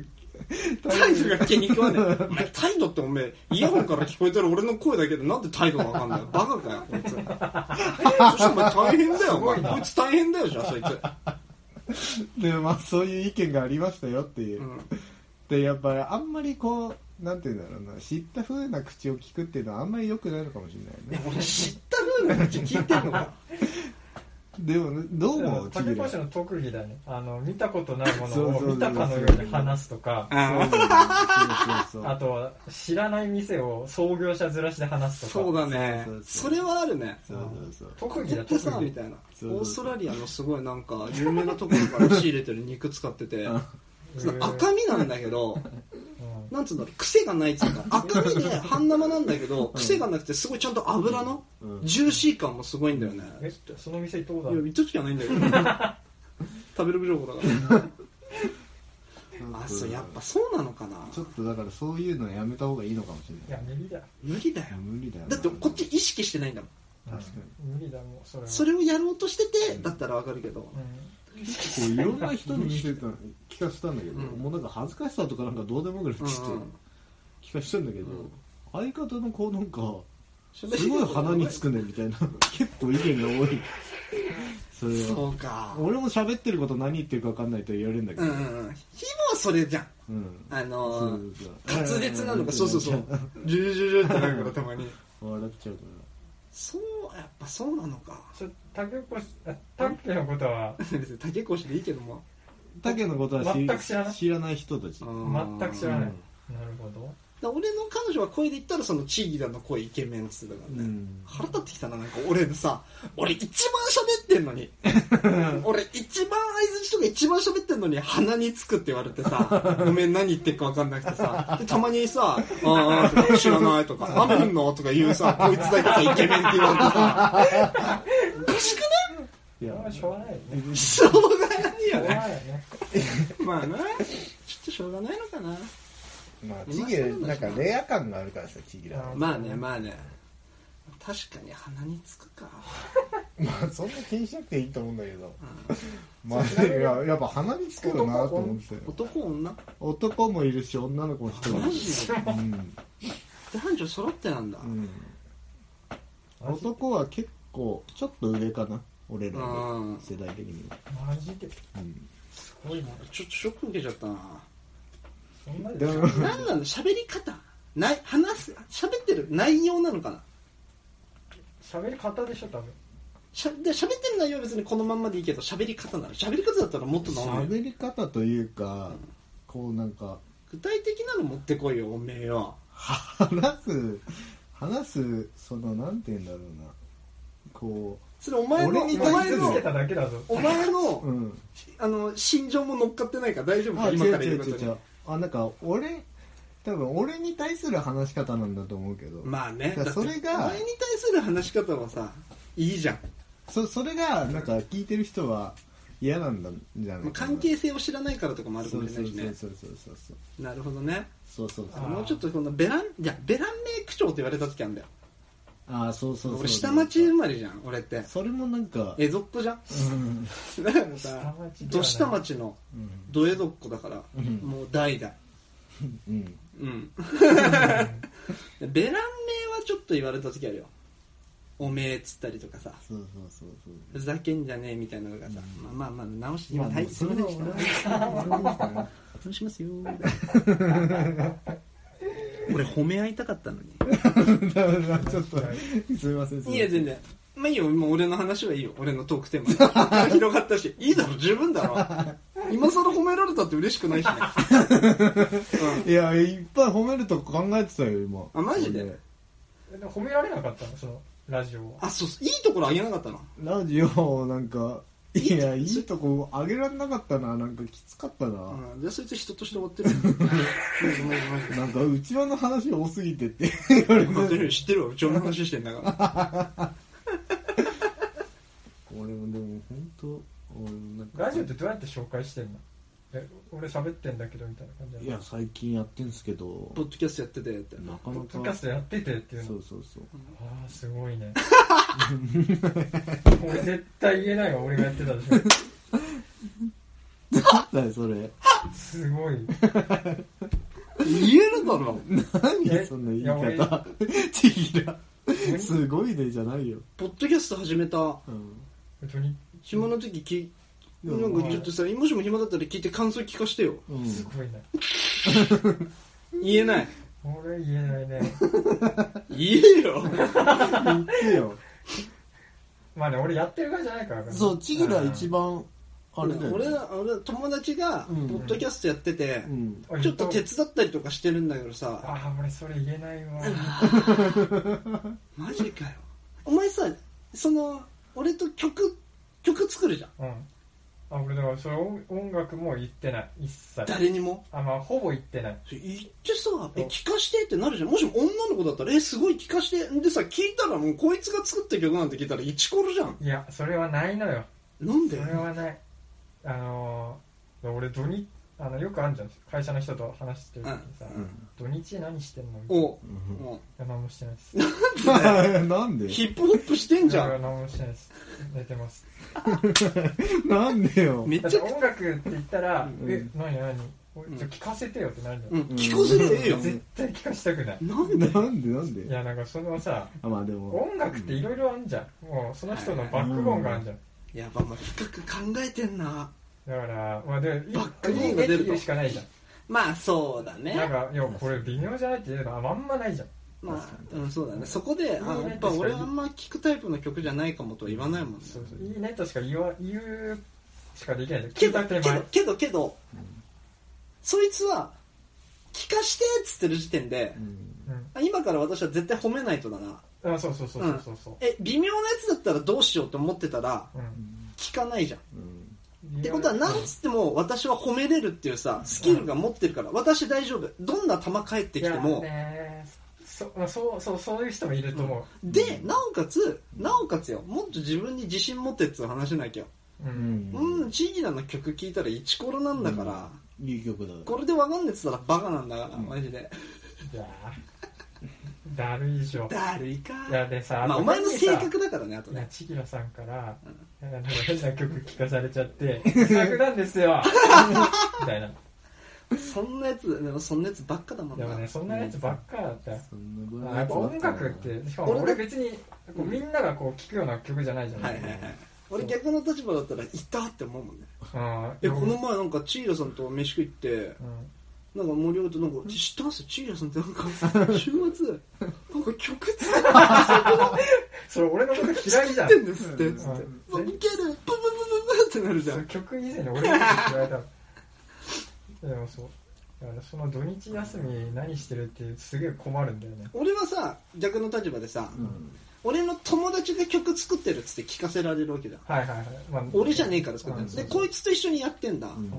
態度が気に食わねえ。お前態度ってお前イヤホンから聞こえてる俺の声だけでなんで態度がわかんないのバカかよこいつ。そしたらお前大変だよお前。こいつ大変だよじゃあそいつ。でまあそういう意見がありましたよっていう、うんでやっぱりあんまりこうなんて言うんだろうな知った風な口を聞くっていうのはあんまり良くないのかもしれないね。俺知った風な口聞いてんのか <laughs> でもねどう思う？ちぎら竹越の特技だね。あの見たことないものを見たかのように話すとか。あそうそうそう <laughs> あとは知らない店を創業者ずらしで話すとか。そうだね。そうそうそう。それはあるね。そうそうそう。特技だってさ特技みたいな。そうそうオーストラリアのすごいなんか有名なところから仕入れてる肉使っててその赤身なんだけどうん。なんつうんだろう癖がないっつうか <laughs> 赤身で半生なんだけど癖がなくてすごいちゃんと油のうん。ジューシー感もすごいんだよね。えその店行ったことあいやる行った時はないんだけど。<laughs> 食べログ情報だから。あそうやっぱそうなのかな。ちょっとだからそういうのやめた方がいいのかもしれいない。や無理だ。よ無理だよ。いや無理だよな。だってこっち意識してないんだもん。確かうん無理だもうそれは。それをやろうとしててだったらわかるけど。うんこういろんな人に聞いてた聞かせたんだけど、うん。もうなんか恥ずかしさとかなんかどうでもよくなって聞かせたんだけど、うん。相方の子なんかすすごい鼻につくねみたいな結構意見が多い。それは。そうか。俺も喋ってること何言ってるか分かんないと言われるんだけど、うんうんうん。ひもはそれじゃん。うん。あのーそう滑舌なのかそうそうそう。ジュルジュルってなるからたまに。笑っちゃうかそうやっぱそうなのか。ちょ竹越あ竹のことは別に <laughs> 竹越でいいけども。ら竹のことは知全く知らない。知らない人たち。全く知らない、うんなるほど。だ俺の彼女は声で言ったらそのチーギラの声イケメンっつってたからね、うん。腹立ってきたななんか俺でさ俺一番喋ってんのに。<laughs> 俺一番相づちとか一番喋ってんのに鼻につくって言われてさごめん何言ってるか分かんなくてさ。でたまにさ「ああ」とか「知らない」とか「雨降んの?」とか言うさこいつだけさイケメンって言われてさおかしくない？いやまあしょうがないよね。しょうがないよね。まあなちょっとしょうがないのかな。まあチギラなんかレア感があるからさチギラはまあねまあね。確かに鼻につくか。<laughs> まあそんな気にしなくていいと思うんだけど。まあいややっぱ鼻につくよなと思って男女？男もいるし女の子も一人。いマるジでうん。男女揃ってなんだ、うん。男は結構ちょっと上かな？俺らの世代的には。マジで？うん。すごいな。ちょっとショック受けちゃったな。そんなでも何なの喋り方。ない話す喋ってる。内容なのかな？喋り方でしょ多分。しゃで喋ってる内容は別にこのまんまでいいけど喋り方なの。喋り方だったらもっとな喋り方というかこうなんか具体的なの持ってこいよおめえよ話す話すそのなんて言うんだろうなこそれお前のただけだぞ。お前のう <laughs> うん。あの心情も乗っかってないから大丈夫か今から言違うことに。あなんか俺多分俺に対する話し方なんだと思うけど、まあねそれがお前に対する話し方はさいいじゃん、そそれがなんか聞いてる人は嫌なんだじゃない関係性を知らないからとかもあるかもしれないしね。そうそうそうそうなるほどね。そうそうそう。もうちょっとこのベランいやベランメイク長って言われた時あるんだよああそうそうそう俺下町生まれじゃん俺って。それもなんか江戸っ子じゃん。うん。ど下町のうん。ど江戸っ子だから、うん。もう代々。うん。うん。ベランメイはちょっと言われた時あるよ。おめえっつったりとかさ。そうそうそうそう。ふざけんじゃねえみたいなのがさ、まあまあまあ直してまあはいそれはすいま俺せんしますよ <laughs> 俺褒め合いたかったのに。ちょっとすみませんすみません。いや全然。まあいいよもう俺の話はいいよ。俺のトークテーマ。<laughs> 広がったし。いいだろ十分だろ。今更褒められたって嬉しくないしね、う <laughs> んいやいっぱい褒めるとこ考えてたよ今。あマジで？えでも褒められなかったのそのラジオはあそういいところあげなかったの？ラジオなんかいやいいとこ。あげられなかったな。なんかきつかったな、うん。じゃあそいつ人として終わってる。<laughs> なんかうちわの話多すぎてって。言われててるよ。知ってるわ。うちの話してんだから。<laughs> 俺もでも本当俺なんか。ラジオってどうやって紹介してんの？え俺喋ってんだけどみたいな感じいや最近やってんすけど。ポッドキャストやっててって。なかポなッドキャストやっててっていうの。そうそうそう。ああすごいね。<laughs> 俺絶対言えないわ俺がやってたでしなんだよそれ。ょすごい。言えるだろ。何そんな言いいや俺。方ちぎら。すごいねじゃないよ、ポッドキャスト始めた。うん、本当に？暇の時きうんなんかちょっとさもしも暇だったら聞いて感想聞かしてよ。うん。すごいね。<laughs> 言えない。俺言えないね。言えよ。言ってよ。まあね俺やってる側じゃないからそうちぎら一番あれだよ、ね、俺ら俺友達がポうん。ッドキャストやっててう、ん。うんちょっと手伝ったりとかしてるんだけどさ。ああ俺それ言えないわ。<laughs> マジかよ。お前さその俺と曲曲作るじゃん。うんあ俺だからそれ音音楽も言ってない。一切。誰にも？あまあほぼ言ってない。言ってさ「え聞かして」ってなるじゃん？もしも女の子だったら「えすごい聞かして」でさ聞いたらもうこいつが作った曲なんて聞いたらイチコロじゃん。いやそれはないのよ。そなんで？れはない。あのー、俺土日あのよくあるじゃん。会社の人と話してる時にさ、うん。土日何してんのみたいな。お。うんおいや何もしてないです。なんで？ヒップホップしてんじゃん。いや何もしてないです。寝てます。なんでよ？めっちゃだって音楽って言ったら、うん。え何何？おいちょ聞かせてよってなるじゃん、うん。聞かせてええよ。絶対聞かせたくない。なんで？なんで？なんいでやなんかそのさあまあでも。音楽っていろいろあるじゃん。もうその人のバックボーンがあるじゃん。やばまあ深く考えてんなだからまあでいいバックボーンが出ると。いいねって言うしかないじゃん。まあそうだね。なんかいやこれ微妙じゃないっていうのはあんまないじゃん。まあ、うん、そうだね。そこであいいねやっぱ俺あんま聞くタイプの曲じゃないかもとは言わないもんね。そうそういいねとしか言わ言うしかできない。聞けどいた手前けどけどけど、そいつは聞かしてっつってる時点で、あ今から私は絶対褒めないとだな。うんあそうそうそうそうそうそう。え微妙なやつだったらどうしようって思ってたらうん。聞かないじゃん。うんってことはなんつっても私は褒めれるっていうさスキルが持ってるから私大丈夫。どんな球返ってきていもそまあそうそうそういう人もいると思う。でなおかつなおかつよもっと自分に自信持ってっていう話なきゃ。ううん。んうんチーギラの曲聴いたらイチコロなんだから、いい曲だ。これでわかんねえっつったらバカなんだから、マジで。いやーだるいでしょ。だるいか。いやでさまあお前の性格だからねあといやね千尋さんから、なんか変な曲聴かされちゃって「<laughs> 楽なんですよ」<laughs> みたいな。そんなやつでもそんなやつばっかだもんな。でもねそんなやつばっかだった。やっぱ音楽ってしかも俺俺別にこうみんながこう聴くような曲じゃないじゃなはい。はいはい。俺逆の立場だったらいたって思うもんね。うん。えこの前なんかチーラさんと飯食い行ってうん。なんか盛り上がってなんか知ってます？チーラさんってなんか週末なんか曲作それ俺のこと嫌いじゃん。ってんですってうんつってウケるブブブブブってなるじゃん曲以前に俺の。こと嫌いだでもそうだからその。土日休み何してるってすげえ困るんだよね俺はさ逆の。立場でさうん俺の。友達が曲作ってるっつって聞かせられるわけじゃんはいはいはい、まあ、俺じゃねえから作ってうんでこいつと一緒にやってんだうん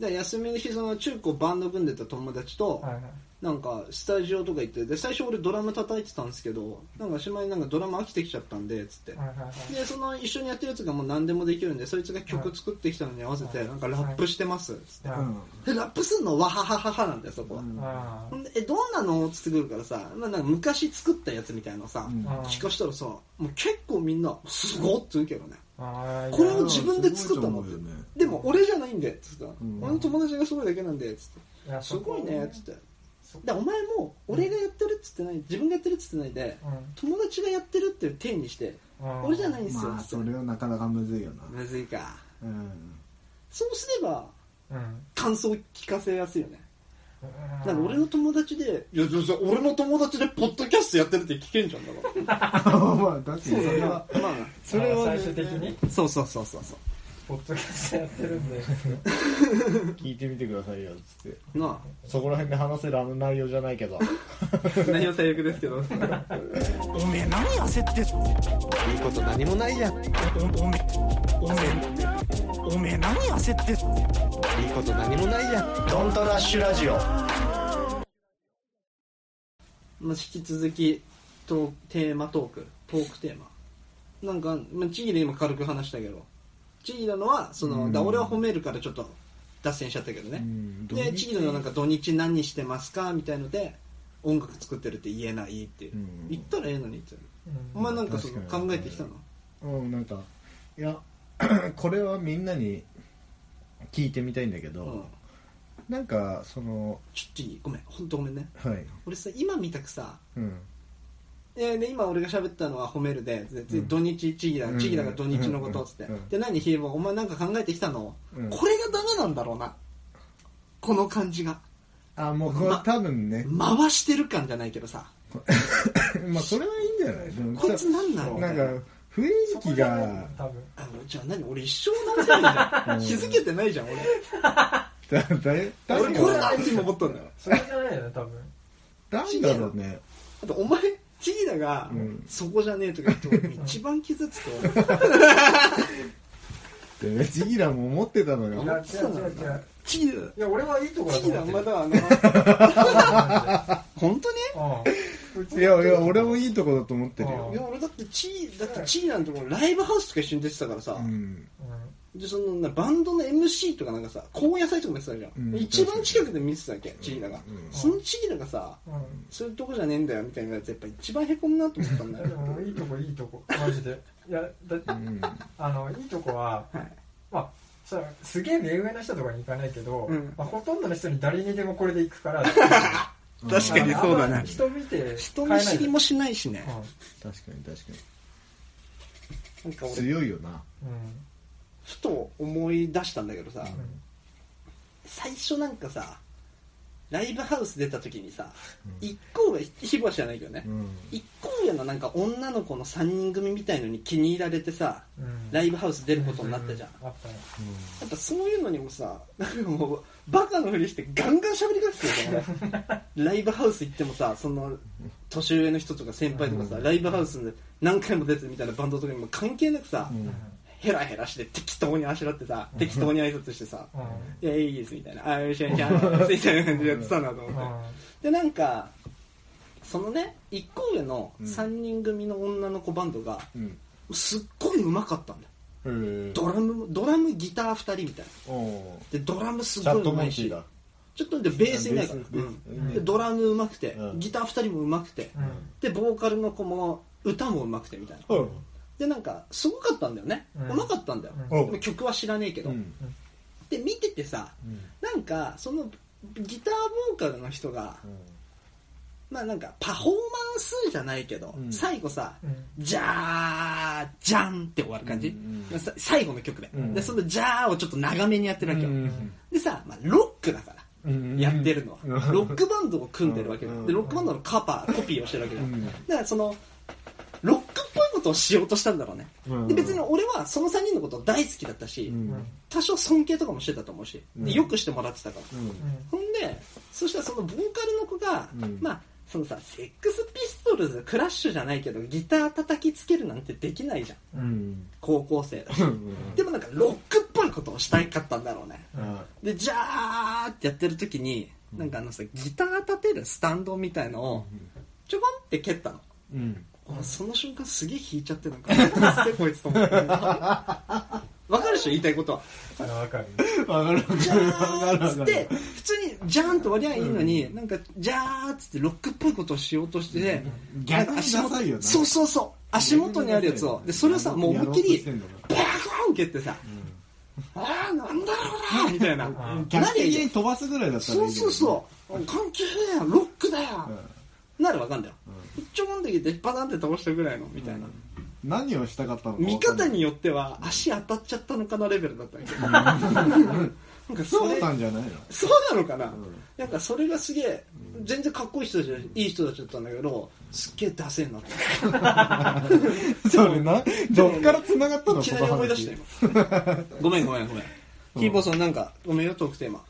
で休みの日その中高バンド組んでた友達とはいはい。なんかスタジオとか行ってで最初俺ドラム叩いてたんですけどなんかしまいになんかドラム飽きてきちゃったんでつって。はいはいはい。でその一緒にやってるやつがもう何でもできるんでそいつが曲作ってきたのに合わせてはい。なんかラップしてますつって。はい。でラップすんのわははははなんだよそこは。うん。えどんなのつってくるからさ、まあ、なんか昔作ったやつみたいなのさうん。あ聞かしたらさもう結構みんなすごっって言うけどね。あこれを自分で作ったのって。ねでも俺じゃないんでつって。たうん。俺の友達がすごいだけなんでつって。いやすごいねつって。そでお前も俺がやってるっつってない自分がやってるっつってないでうん。友達がやってるっていう体にしてあー俺じゃないんですよまあつって。それはなかなかむずいよな。むずいか。うん。そうすればうん。感想聞かせやすいよね。うん。なんか俺の友達でいやじゃあじゃあ俺の友達でポッドキャストやってるって聞けんじゃんだから。<laughs> まあ確かにそれは。まあそれは最終的に？そうそうそうそうそポッドキャストやってるんで。<laughs> 聞いてみてくださいよつって。うなそこら辺で話せるあの内容じゃないけど。あ内容最悪ですけど。おめえ何焦っていいこと何もないじゃん。いいおおめおめおめえ何焦ってこと何もないじゃん。ドントラッシュラジオ。まあ、引き続きトーテーマトークトークテーマ。なんか、まあ、チギで今軽く話したけどチギなのはその、うん。だ俺は褒めるからちょっと脱線しちゃったけどね、でチギのなんか土日何してますかみたいので音楽作ってるって言えないって、う。ん。言ったらええのにってう。ん。お前なんかその考えてきたの？うん。なんかいや <clears throat> これはみんなに聞いてみたいんだけど、うん。なんかそのちょっとごめん。本当ごめんね。はい。俺さ今見たくさうんえーで今俺が喋ったのは褒めるで土日チギだうん。チギだが土日のことっつって、うんうんで何ヒーボーお前なんか考えてきたの、うん。これがダメなんだろうな。この感じが。あもうこれま多分ね。回してる感じゃないけどさ。<laughs> まあそれはいいんじゃない？でもこいつなんなのなんか雰囲気が。多分。あのじゃあ何俺一生ないじゃん。<laughs> 気づけてないじゃん俺。だだい確俺これだって今思ったんだよ。それじゃないよね多分。なんだろうね。あとお前チギだが、うん。そこじゃねえとか言って <laughs> 一番傷つく俺でねジギラも思ってたのよ。いや違う違う違う。チギだいや俺はいいとこだチギだと思ってる。お前だあの <laughs> 本当に？うん。いやいや俺もいいとこだと思ってるあよ。いや俺だってチーだってチーなんてもうライブハウスとか一緒に出てたからさ、うんでそのなバンドの MC とかなんかさ高野菜とかもやってたじゃん、うん。一番近くで見てたわけチーナが、うん。そのチーナがさそういうとこじゃねえんだよみたいなやつやっぱ一番へこむなと思ったんだよでもいいとこいいとこマジで。いやだうん。あのいいとこははい。まあさすげえ目上の人とかに行かないけど、うん。まあ、ほとんどの人に誰にでもこれで行くから <laughs> 確かにそうだね。あんま人見て人見知りもしないしね。うん確かに確かなんか俺に強いよな。うんふと思い出したんだけどさ、うん。最初なんかさライブハウス出た時にさ、一個上ひぼは知らないけどね、うん。一個上のなんか女の子の3人組みたいのに気に入られてさうん。ライブハウス出ることになったじゃん、やっぱそういうのにもさなんかもうバカのふりしてガンガン喋りかけてるからライブハウス行ってもさその年上の人とか先輩とかさ、ライブハウスで何回も出てるみたいなバンドとかにも関係なくさ、うんヘラヘラして適当にあしらってさ適当に挨拶してさうん「いやいいです」みたいな「あよしよしよし」みたいな感じでやってたなと思って。でなんかそのね1個上の3人組の女の子バンドがうん。すっごい上手かったんだよ。ドラムドラムギター2人みたいな。おでドラムすチャットごい上手いしちょっとでベースいないからでドラム上手くてうん。ギター2人も上手くて。うん。でボーカルの子も歌も上手くてみたいな。うんでなんかすごかったんだよね。うん。上手かったんだよ。うん。でも曲は知らねえけど。うん。で見ててさうん。なんかそのギターボーカルの人がまあなんかパフォーマンスじゃないけど、うん。最後さ、うん。じゃーじゃんって終わる感じ、うんうん。さ最後の曲で、うん。でそのじゃーをちょっと長めにやってるわけよ、うんでさ、まあ、ロックだからうんやってるのは、うん。ロックバンドを組んでるわけだ、うん。でロックバンドのカバーコピーをしてるわけだ、うん。だからそのロックっぽいことをしようとしたんだろうね、うん。で別に俺はその3人のこと大好きだったし、うん。多少尊敬とかもしてたと思うし、でうん。よくしてもらってたから、うん。ほんでそしたらそのボーカルの子が、うん。まあそのさセックスピストルズクラッシュじゃないけどギター叩きつけるなんてできないじゃん。うん。高校生だし。でもなんかロックっぽいことをしたいかったんだろうね。でじゃーってやってる時になんかあのさギター立てるスタンドみたいのをちょこんって蹴ったの。うん俺その瞬間すげえ引いちゃってなんかこいつと思ってわかるでしょ言いたいことは。わかるわかるわじゃかるわかーっつって普通にジャーンと割りゃいいのに、なんかじゃーっつってロックっぽいことをしようとして、逆にダサいよそうそうそう足元にあるやつを。でそれをさもう思いっきりバーン蹴ってさ、ああなんだろうなみたいな。逆的に飛ばすぐらいだったらそうそうそう。関係ねえよロックだよ、なるわかんだよ、ちょこんできてパタンって倒したぐらいのみたいな、何をしたかったのか見方によっては足当たっちゃったのかなレベルだったけど。なんかそそうれなんじゃないの？そうなのかな、なんかそれがすげえ全然かっこいい人たちいい人たちだったんだけどすっげえダセえなって。<laughs> それな？どっから繋がったの？いきなり思い出したよ今ごめんごめんごめん。ヒーボーさんなんかごめんよトークテーマ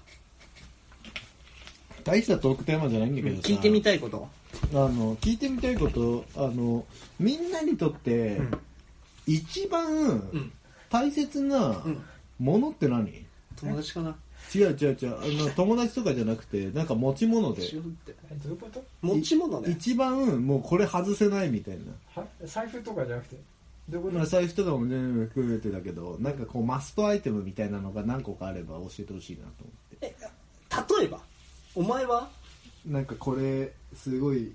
大したトークテーマじゃないんだけどさ。聞いてみたいこと？あの聞いてみたいことあのみんなにとって、一番ん。大切なうん。ものって何、友達かな？違う違う違う。あの友達とかじゃなくてなんか持ち物で。どういうこと？持ち物ね。一番もうこれ外せないみたいな。は？財布とかじゃなくて？どういうこと？まあ財布とかも全部含めてだけどなんかこうマストアイテムみたいなのが何個かあれば教えてほしいなと思って。え例えば？お前は？なんかこれすごい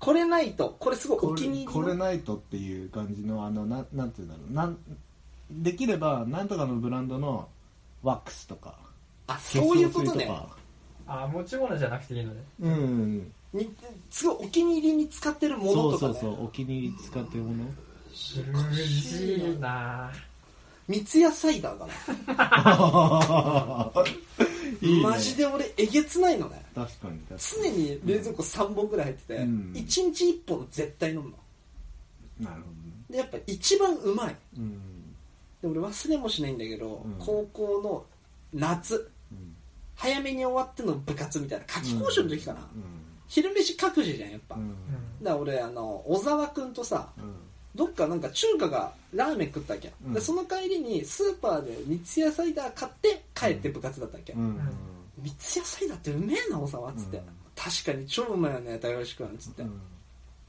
これないと。これすごいお気に入りの？これナイトっていう感じのあのななんていうんだろう。なんできればなんとかのブランドのワックスとかあそういうことね。化あ持ち物じゃなくていいのね。うん。にすごいお気に入りに使ってるもそうのとかね。そうそうお気に入り使ってるもの。難しいな。三ツ矢サイダーだ <laughs> いいね。マジで俺えげつないのね。確かに確か常に冷蔵庫3本ぐらい入ってて、うん。1日1本絶対飲むの。になるほどね。でやっぱ一番うまい。うん。で俺忘れもしないんだけど、うん。高校の夏。うん。早めに終わっての部活みたいな夏期講習の時かな、うん。昼飯各自じゃんやっぱ、うん。だから俺あの小沢君とさうんどっかなんか中華がラーメン食ったわけ、うん。でその帰りにスーパーで三ツ矢サイダー買って帰って部活だったわけ、うん。三ツ矢サイダーってうめえな小沢っつって、うん。確かに超うまいよね高橋君っつって、うん。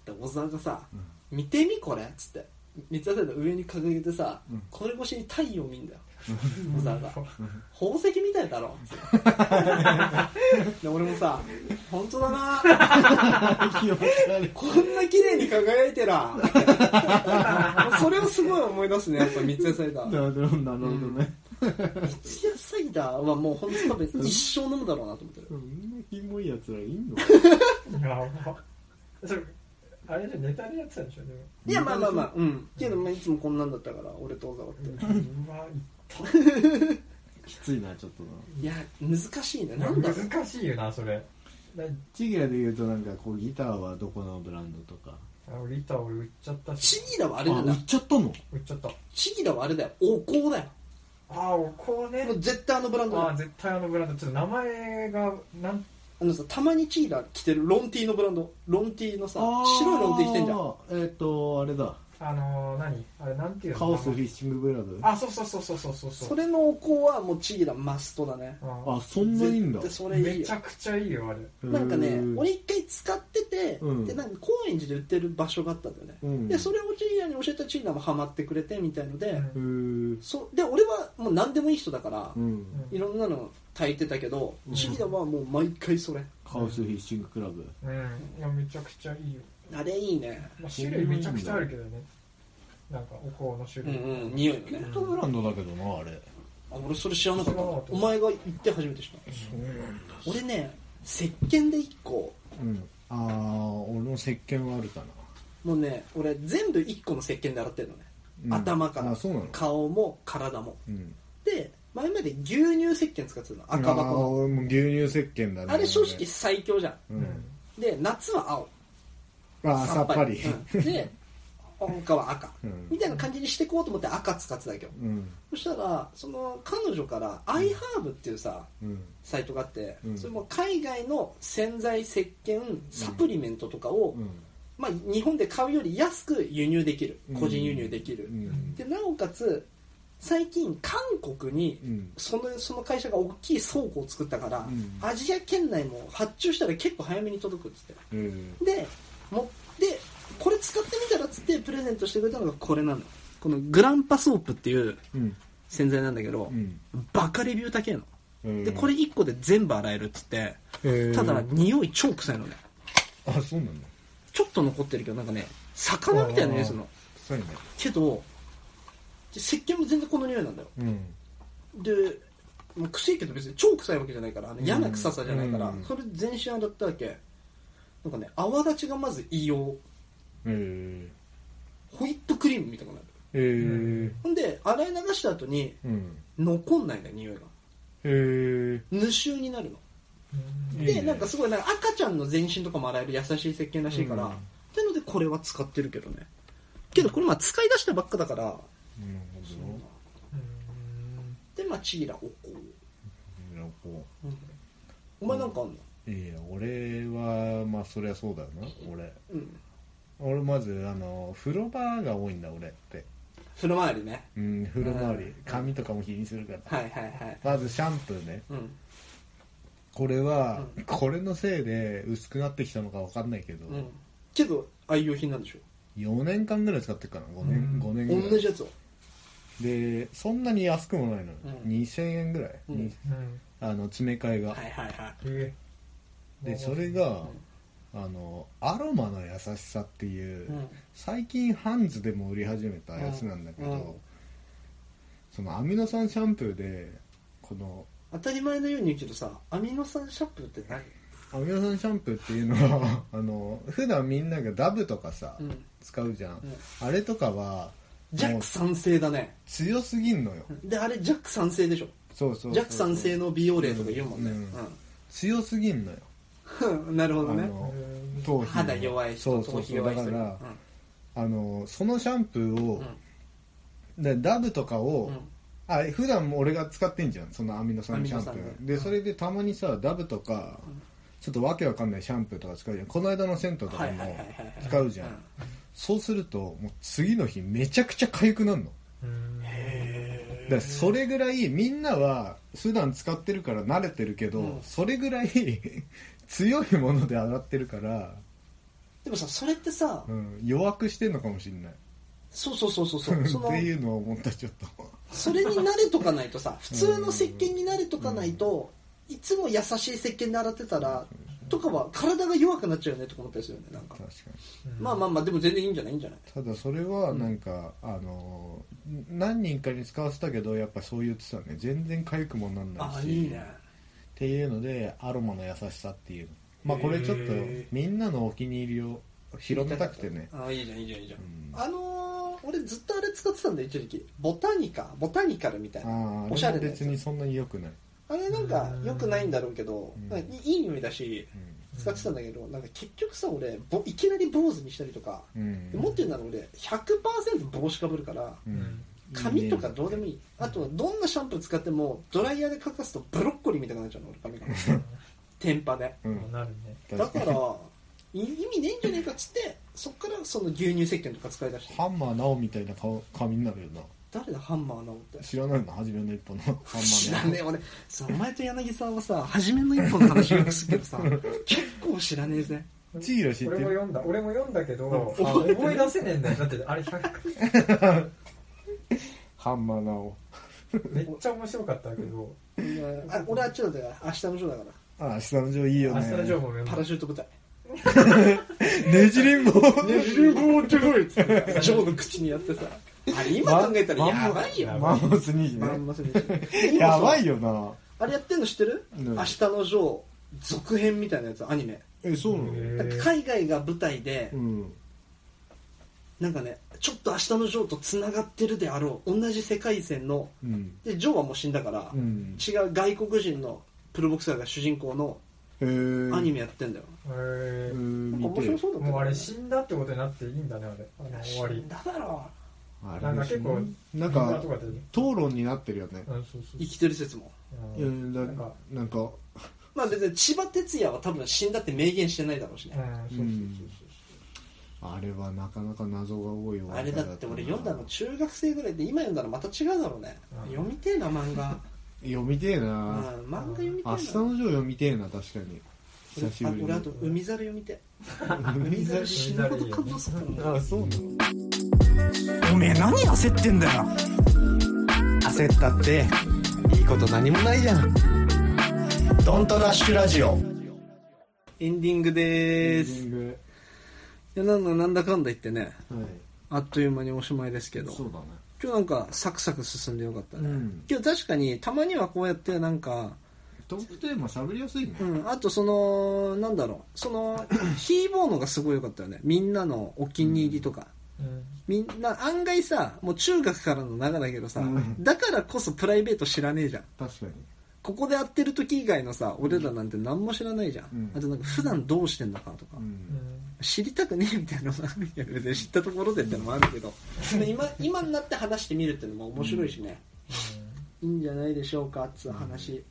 で小沢がさうん「見てみこれ」っつって。三ツ矢サイダー上に掲げてさ、うん。これ越しに太陽見んだよ小沢がうん宝石みたいだろ。で俺もさ本当だな。こんな綺麗に輝いてら。それをすごい思い出すねやっぱ三ツ矢サイダー。なるほどなるほどね。三ツ矢サイダーはもう本当多分一生飲むだろうなと思ってる。そんなキモいやつらいんの？やばそれあれじゃネタでやってたんでしょでもいやまあまあまあうん。けどまあいつもこんなんだったから俺と小沢って。うわいっ <laughs> たきついなちょっとな。いや難しいねなんだろう。難しいよなそれ。だチギラで言うとなんかこうギターはどこのブランドとか。あリター俺売っちゃったし。チギラはあれだよ売っちゃったの？売っちゃった。チギラはあれだよ。お香だよ。ああお香ね。もう絶対あのブランドだよ。ああ絶対あのブランド。ちょっと名前がなんあのさたまにチギラ着てるロンティーのブランド。ロンティーのさ白いロンティー着てんじゃん。んえっ、とあれだあのー、何？あれなんていうの？カオスフィッシングブラブあそうそうそうそうそうそう。それのお香はもうチギラマストだね。ああそんないいんだ。絶対それいいよ。めちゃくちゃいいよあれ。なんかね俺一回使ってて、うん。でなんか高円寺で売ってる場所があったんだよね、うん。でそれをチギラに教えたチギラもハマってくれてみたいので、うん。そで俺はもう何でもいい人だから、うん。いろんなの炊いてたけど、うん。チギラはもう毎回それ。カオスフィッシングクラブ。うん。いやめちゃくちゃいいよ、あれいいね。まあ、種類めちゃくちゃあるけどね。なんかお香の種うん類、うん匂いのね。ヒットブランドだけどなあれ。あ俺それ知らなかった。お前が言って初めて知った。そうなん。だ俺ね石鹸で1個。うん。ああ俺の石鹸はあるかな。もうね俺全部1個の石鹸で洗ってるのね、うん。頭から。あそうなの？顔も体も。うん。で前まで牛乳石鹸使ってたの。赤箱の。俺も牛乳石鹸だね。あれ正直最強じゃん。うん。で夏は青あーさっぱり。うん。で他は赤、うん。みたいな感じにしていこうと思って赤使ってたわけどうん。そしたらその彼女からアイハーブっていうさうん。サイトがあって、うん。それも海外の洗剤石鹸サプリメントとかを、うん。まあ、日本で買うより安く輸入できる。うん。個人輸入できる、うん。でなおかつ最近韓国にうん。そのその会社が大きい倉庫を作ったから、うん。アジア圏内も発注したら結構早めに届くっつって。うもでこれ使ってみたらっつってプレゼントしてくれたのがこれなのこのグランパソープっていううん。洗剤なんだけど、うん。バカレビュー高いの。うんでこれ1個で全部洗えるっつってへー。ただ匂い超臭いのね。あそうなんだ。ちょっと残ってるけどなんかね魚みたいな匂いするの。臭いねけど石鹸も全然この匂いなんだよ。うん。でもう臭いけど別に超臭いわけじゃないから嫌な臭さじゃないから、うん。それ全身洗ったわけなんかね泡立ちがまず異様。へホイップクリームみたいになる。えへえほんで洗い流した後にうん。残んないんだよ匂いが。へえ無臭になるの。でなんかすごいなんか赤ちゃんの全身とかも洗える優しい石鹸らしいから、うん。ってのでこれは使ってるけどね。けどこれまあ使い出したばっかだから。なるほでまあチーラおこどなるほお前なんかあんの？どいや俺はまあそりゃそうだよな俺。うん。俺まずあの風呂場が多いんだ俺って。風呂周りね。うん風呂周り。うん。髪とかも気にするから。はいはいはい。まずシャンプーね。うん。これはこれのせいで薄くなってきたのか分かんないけどうん。けど愛用品なんでしょ？4年間ぐらい使ってるかな5年うん。5年ぐらい。同じやつを。でそんなに安くもないのよ。うん。2000円ぐらい。うん。にうんあの詰め替えが。はいはいはい。えでそれがあのアロマの優しさっていううん。最近ハンズでも売り始めたやつなんだけうんうん。どそのアミノ酸シャンプーでこの当たり前のように言うけどさアミノ酸シャンプーって何？アミノ酸シャンプーっていうのは <laughs> あの普段みんながダブとかさ、うん。使うじゃん、ん。あれとかは弱酸性だね。強すぎんのよ、であれ弱酸性でしょ。そうそうそう弱酸性の美容例とか言うもんね。うん。強すぎんのよ。うん <laughs> なるほどね。頭皮の。肌弱い人そうそうそう。頭皮弱い人。だから、あのそのシャンプーを、でダブとかを、うん。あ普段も俺が使ってんじゃん。そのアミノ酸シャンプー、でそれでたまにさダブとか、ちょっとわけわかんないシャンプーとか使うじゃん。この間の銭湯とかも使うじゃん、そうするともう次の日めちゃくちゃ痒くなるの。うん。だからそれぐらいみんなは普段使ってるから慣れてるけど、うん。それぐらい強いもので洗ってるから、でもさそれってさうん、弱くしてんのかもしれない。そうそうそうそうそう。<laughs> そのっていうのを思ったちょっと。それに慣れとかないとさ <laughs> 普通の石鹸に慣れとかないといつも優しい石鹸で洗ってたらとかは体が弱くなっちゃうよねとか思ったりするよねなんか。確かに。まあまあまあでも全然いいんじゃない？いいんじゃない？ただそれはなんか、あの何人かに使わせたけどやっぱそう言ってたね。全然痒くもなんないし。あいいねっていうのでアロマの優しさっていう。まあこれちょっとみんなのお気に入りを広めたくてね。あいいじゃんいいじゃんいいじゃん、うん。あのー俺ずっとあれ使ってたんだよ一時期。ボタニカ。ボタニカルみたいな。ああおしゃれ別にそんなに良くない、あれなんか良くないんだろうけど、いい匂いだし使ってたんだけどなんか結局さ俺ぼいきなり坊主にしたりとか、うん。もっと言うなら俺100%帽子かぶるからうん髪とかどうでもいい。あとどんなシャンプー使ってもドライヤーで乾かすとブロッコリーみたいになっちゃうの俺髪が。天パでうん。なるね。だからい意味ねえんじゃねえかっつってそっからその牛乳石鹸とか使い出して。ハンマー直みたいな顔髪になるよな。誰だハンマー直って？知らないの初めの一歩の。ハンマー直知らねえ俺。さお前と柳さんはさ初めの一本の話よくするけどさ <laughs> 結構知らねえぜ。チーラ知ってる？俺も読んだ俺も読んだけど、思い出せねえんだよ。だってあれ100ハンマー直めっちゃ面白かったけど。あ俺あっちだったから明日のジョーだかあ明日のジョーいいよね。明日のジョーも読んだらパラシュート部隊 <laughs> ねじれんぼ。ねじる棒ちょろいっつってジョーの口にやってさ。あれ今考えたらやばいよマンモス2時まんねまそれやばいよな。あれやってんの知ってる？うん。明日のジョー続編みたいなやつアニメ。えそうなの？海外が舞台でうん。なんかねちょっと明日のジョーとつながってるであろう同じ世界線のうん。でジョーはもう死んだから、うん。違う外国人のプロボクサーが主人公のへえアニメやってんだよ、へうんなんか面白そうだったーもうあれ死んだってことになっていいんだねあれ。あの終わり。だからあなんか結構なんか討論になってるよね。うんそうそう生きてる説も。いやうん。だなんか。なんかまあ別に千葉哲也は多分死んだって明言してないだろうしね、うんそうそうそうあれはなかなか謎が多いわ。あれだって俺読んだの中学生ぐらいで今読んだらまた違うだろうね、うん。読みてえな漫画、読みてえうん、な漫画読みてえな。明日のジョー読みてえな確かに。久しぶりに。あ俺あと海猿読みてえ。<laughs> 海海猿猿死ぬほど感動するからあそう。なのおめえ何焦ってんだよ。焦ったっていいこと何もないじゃん。ドントラッシュラジオ。エンディングでーす。いエンディングやなんだなんだかんだ言ってねはい。あっという間におしまいですけど。そうだね。今日なんかサクサク進んでよかったね、うん。今日確かにたまにはこうやってなんかトークテーマ喋りやすいね。うん、あとそのなんだろう。その <coughs> ヒーボーのがすごい良かったよね。みんなのお気に入りとか、うん。みんな案外さもう中学からの仲だけどさ、うん。だからこそプライベート知らねえじゃん。確かにここで会ってる時以外のさ俺らなんて何も知らないじゃん、うん。あとなんか普段どうしてんのかとか、うん。知りたくねえみたいなのもあるけど別に知ったところでってのもあるけど。今今になって話してみるっていうのも面白いしね、いいんじゃないでしょうかっつう話、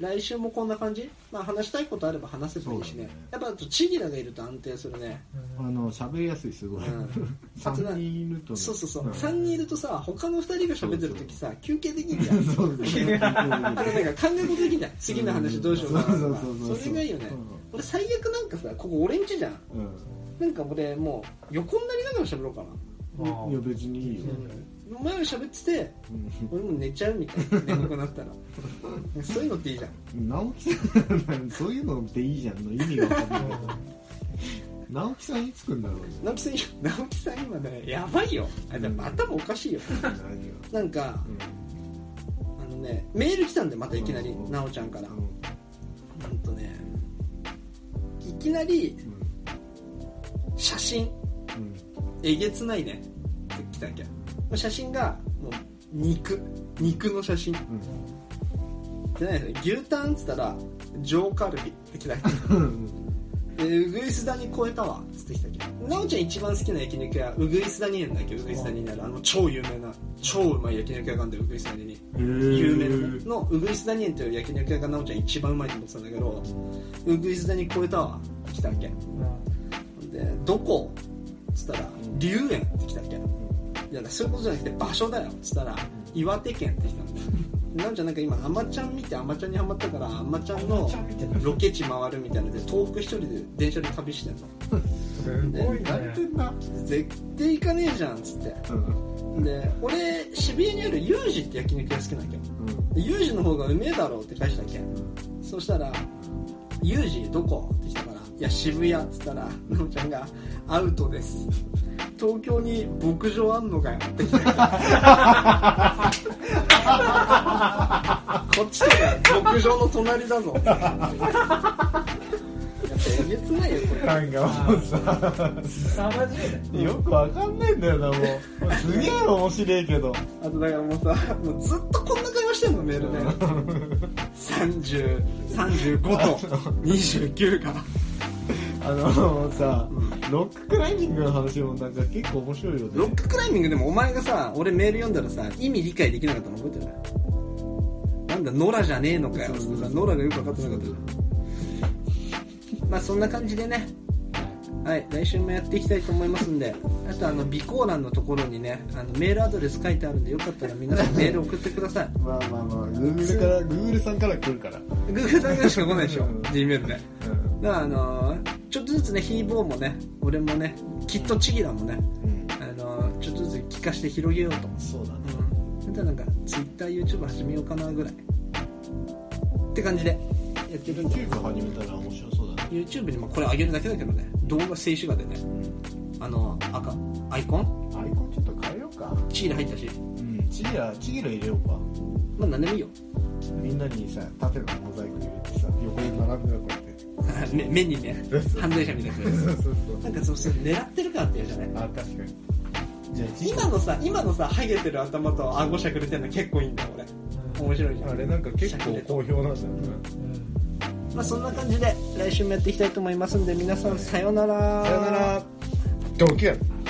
来週もこんな感じ、まあ、話したいことあれば話せばいいしね。ね。やっぱあとチギラがいると安定するね、あの喋りやすいすごい。うん。3人いるとね。そうそうそう、ん。3人いるとさ他の2人が喋ってる時さ休憩できるじゃん。そうそう <laughs> <laughs> なんか考え事できんじゃん。次の話どうしようかなとか。それがいいよね、うん。俺最悪なんかさここ俺んちじゃん。うん。なんか俺もう横になりながら喋ろうかな。いや別にいいよお前ら喋っててうん。俺も寝ちゃうみたいな眠くなったら。<laughs> そういうのっていいじゃん。直樹さんそういうのでいいじゃんの意味が分かんない。直樹さんいつ来んだろうね。直樹さん直樹さん今ねやばいよ。あ頭おかしいよ。なんかあのねメール来たんでまたいきなりうん。奈緒ちゃんから。うん。ほんとねいきなり写真。うん。えげつないねって来たっけ写真がもう肉。肉の写真。で何それ牛タンっつったら上カルビって来たっけうんでウグイス谷超えたわ。っつってきたっけなおちゃん一番好きな焼肉屋ウグイス谷なんだっけ？ウグイス谷にあるあの超有名な超うまい焼肉屋があるんだよウグイス谷に。有名なね。のウグイス谷園という焼肉屋がなおちゃん一番うまいと思ってたんだけどウグイス谷超えたわ。来たっけ？でどこ？っつったら龍園って来たっけ？いやそういうことじゃなくて場所だよ。っつったら岩手県って来たんだよなんちゃんなんか今あまちゃん見てあまちゃんにハマったからあまちゃんのロケ地回るみたいなので東北一人で電車で旅してんの。すごいね。やってんな？絶対行かねえじゃんっつって。うん。で俺渋谷にあるユージって焼肉屋好きなんだけど。でユージの方がうめえだろうって返したっけそしたら「ユージどこ?」って来たから「いや渋谷」っつったらなおちゃんが「アウトです」東京に牧場あんのかよ。っ <laughs> てこっちとか牧場の隣だぞ。えげつ切ないよこれ。なんかもうさ凄まじいね。よくわかんないんだよなもう。すげえ面白いけど。あとだからもうさもうずっとこんな会話してんのメールで。<laughs> 3035と29があのさロッククライミングの話もなんか結構面白いよね。ロッククライミングでもお前がさ俺メール読んだらさ意味理解できなかったの覚えてないなんだノラじゃねえのかよ。ってさノラがよく分かってなかったじゃん。まあそんな感じでね。はい来週もやっていきたいと思いますんで。あとあの備考欄のところにねあのメールアドレス書いてあるんでよかったら皆さん <laughs> メール送ってください。まあまあまあ Google から Google さんから来るから。Google さんからしか来ないでしょ？うん。Gmail でうん。だからあのーちょっとずつねヒーボーもね俺もねきっとチギラもねうん。あのーちょっとずつ聞かして広げようと。そうだね。うん、あとはなんか TwitterYouTube 始めようかなぐらい。って感じで。やってるんで YouTube 始めたら面白そうだね。YouTube にもこれ上げるだけだけどね。動画静止画でね。あの赤アイコン？アイコンちょっと変えようか。チール入ったし。うん。チギラチギラ入れようか。まあ何でもいいよ。みんなにさ縦のモザイク入れてさ横に並べるこうやって <laughs> 目目にね犯罪者みたいな。そうそうそう。なんかそうそう狙ってるからってやじゃない。あ確かに。じゃあ今のさ今のさハゲてる頭と顎しゃくれてるの結構いいんだよ俺。面白いじゃん。あれなんか結構好評なんだよね。まあそんな感じで来週もやっていきたいと思いますんで皆さんさようなら。さよなら。ドキュン